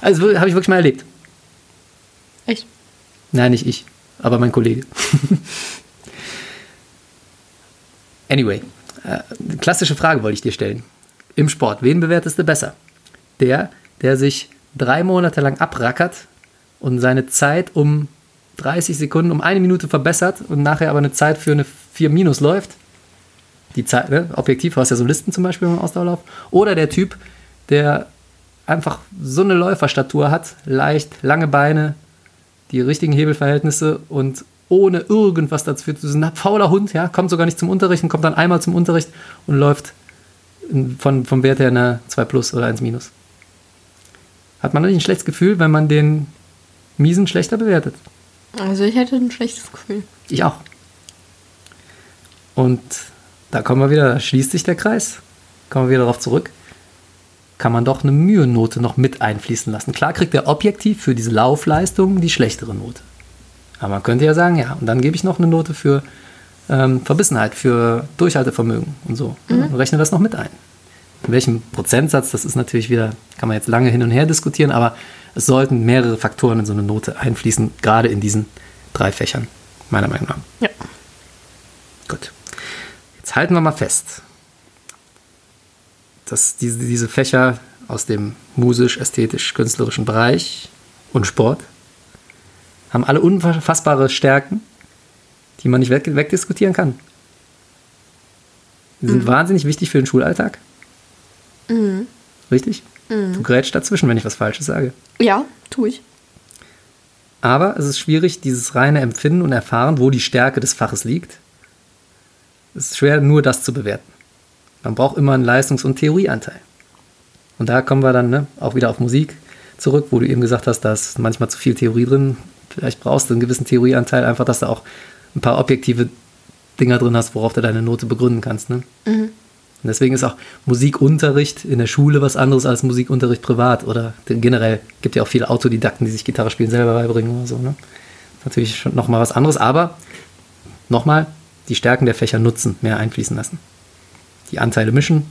Also habe ich wirklich mal erlebt. Nein, nicht ich, aber mein Kollege. [laughs] anyway, äh, klassische Frage wollte ich dir stellen. Im Sport, wen bewertest du besser? Der, der sich drei Monate lang abrackert und seine Zeit um 30 Sekunden, um eine Minute verbessert und nachher aber eine Zeit für eine 4 minus läuft? Die Zeit, ne? objektiv, du hast ja so Listen zum Beispiel im Ausdauerlauf. Oder der Typ, der einfach so eine Läuferstatur hat, leicht, lange Beine, die richtigen Hebelverhältnisse und ohne irgendwas dazu zu ein fauler Hund, ja, kommt sogar nicht zum Unterricht und kommt dann einmal zum Unterricht und läuft von, vom Wert her eine 2 plus oder 1 minus. Hat man nicht ein schlechtes Gefühl, wenn man den Miesen schlechter bewertet? Also ich hätte ein schlechtes Gefühl. Ich auch. Und da kommen wir wieder, da schließt sich der Kreis. Kommen wir wieder darauf zurück. Kann man doch eine Mühenote noch mit einfließen lassen. Klar kriegt der objektiv für diese Laufleistung die schlechtere Note. Aber man könnte ja sagen, ja, und dann gebe ich noch eine Note für ähm, Verbissenheit, für Durchhaltevermögen und so. Und rechne das noch mit ein. In welchem Prozentsatz, das ist natürlich wieder, kann man jetzt lange hin und her diskutieren, aber es sollten mehrere Faktoren in so eine Note einfließen, gerade in diesen drei Fächern, meiner Meinung nach. Ja. Gut. Jetzt halten wir mal fest, dass diese, diese Fächer aus dem musisch-ästhetisch-künstlerischen Bereich und Sport haben alle unfassbare Stärken, die man nicht weg, wegdiskutieren kann. Die sind wahnsinnig wichtig für den Schulalltag. Richtig? Du grätschst dazwischen, wenn ich was Falsches sage. Ja, tue ich. Aber es ist schwierig, dieses reine Empfinden und Erfahren, wo die Stärke des Faches liegt. Es ist schwer, nur das zu bewerten. Man braucht immer einen Leistungs- und Theorieanteil. Und da kommen wir dann ne, auch wieder auf Musik zurück, wo du eben gesagt hast, da ist manchmal zu viel Theorie drin. Vielleicht brauchst du einen gewissen Theorieanteil, einfach, dass du auch ein paar objektive Dinger drin hast, worauf du deine Note begründen kannst. Ne? Und deswegen ist auch Musikunterricht in der Schule was anderes als Musikunterricht privat. Oder generell gibt ja auch viele Autodidakten, die sich Gitarre spielen selber beibringen oder so. Ne? Natürlich schon nochmal was anderes, aber nochmal, die Stärken der Fächer nutzen, mehr einfließen lassen. Die Anteile mischen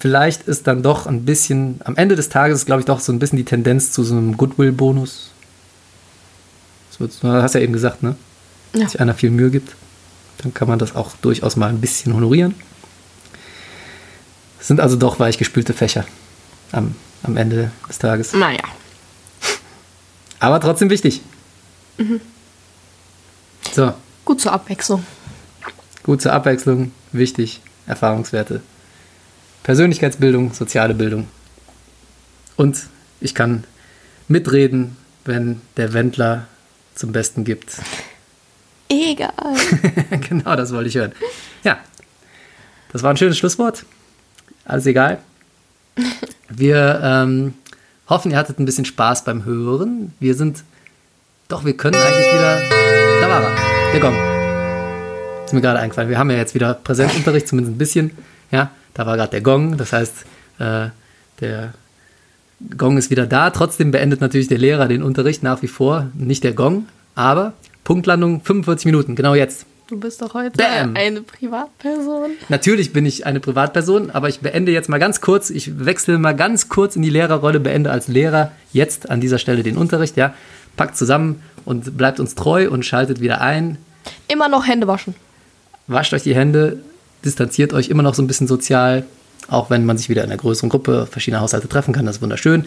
vielleicht ist dann doch ein bisschen, am Ende des Tages ist, glaube ich, doch so ein bisschen die Tendenz zu so einem Goodwill-Bonus. Das hast du ja eben gesagt, ne? Ja. Dass sich einer viel Mühe gibt. Dann kann man das auch durchaus mal ein bisschen honorieren. Es sind also doch weichgespülte Fächer am, am Ende des Tages. Naja. Aber trotzdem wichtig. Mhm. So. Gut zur Abwechslung. Gut zur Abwechslung, wichtig, Erfahrungswerte. Persönlichkeitsbildung, soziale Bildung. Und ich kann mitreden, wenn der Wendler zum Besten gibt. Egal. [laughs] genau, das wollte ich hören. Ja, das war ein schönes Schlusswort. Alles egal. Wir ähm, hoffen, ihr hattet ein bisschen Spaß beim Hören. Wir sind, doch, wir können eigentlich wieder, da war er, der Gong. Ist mir gerade eingefallen. Wir haben ja jetzt wieder Präsenzunterricht, zumindest ein bisschen. Ja, da war gerade der Gong. Das heißt, äh, der Gong ist wieder da. Trotzdem beendet natürlich der Lehrer den Unterricht nach wie vor. Nicht der Gong, aber Punktlandung 45 Minuten, genau jetzt. Du bist doch heute Bam. eine Privatperson. Natürlich bin ich eine Privatperson, aber ich beende jetzt mal ganz kurz, ich wechsle mal ganz kurz in die Lehrerrolle, beende als Lehrer jetzt an dieser Stelle den Unterricht, ja. Packt zusammen und bleibt uns treu und schaltet wieder ein. Immer noch Hände waschen. Wascht euch die Hände, distanziert euch immer noch so ein bisschen sozial, auch wenn man sich wieder in einer größeren Gruppe verschiedener Haushalte treffen kann, das ist wunderschön.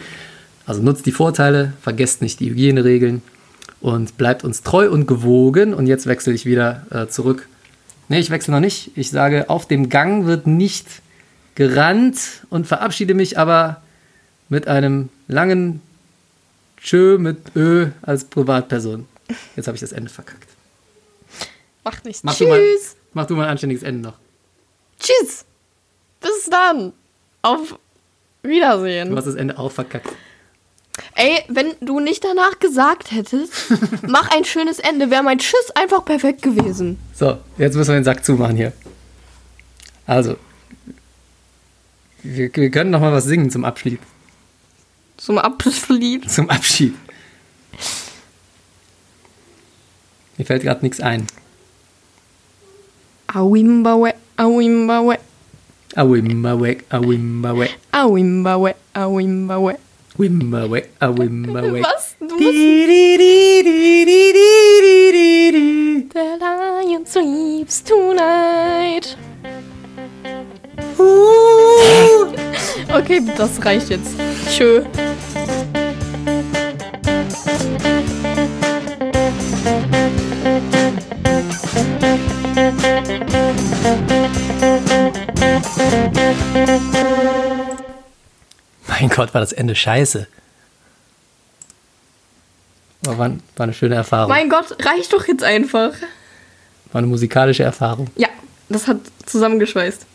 Also nutzt die Vorteile, vergesst nicht die Hygieneregeln und bleibt uns treu und gewogen. Und jetzt wechsle ich wieder äh, zurück. Ne, ich wechsle noch nicht. Ich sage, auf dem Gang wird nicht gerannt und verabschiede mich aber mit einem langen Tschö mit Ö als Privatperson. Jetzt habe ich das Ende verkackt. Macht nichts. Mach Tschüss. Mach du mal ein anständiges Ende noch. Tschüss. Bis dann. Auf Wiedersehen. Du hast das Ende auch verkackt. Ey, wenn du nicht danach gesagt hättest, [laughs] mach ein schönes Ende, wäre mein Tschüss einfach perfekt gewesen. So, jetzt müssen wir den Sack zumachen hier. Also, wir, wir können noch mal was singen zum Abschied. Zum Abschied? Zum Abschied. Mir fällt gerade nichts ein. Awimbawe, awimbawe. Awimbawe, awimbawe. Awimbawe, awimbawe. Wimmerway, a Wimmerway. Was? Du musst... The lion sleeps tonight. [laughs] Okay, das reicht jetzt. Tschö. Mein Gott, war das Ende scheiße. Aber war, war eine schöne Erfahrung. Mein Gott, reicht doch jetzt einfach. War eine musikalische Erfahrung. Ja, das hat zusammengeschweißt.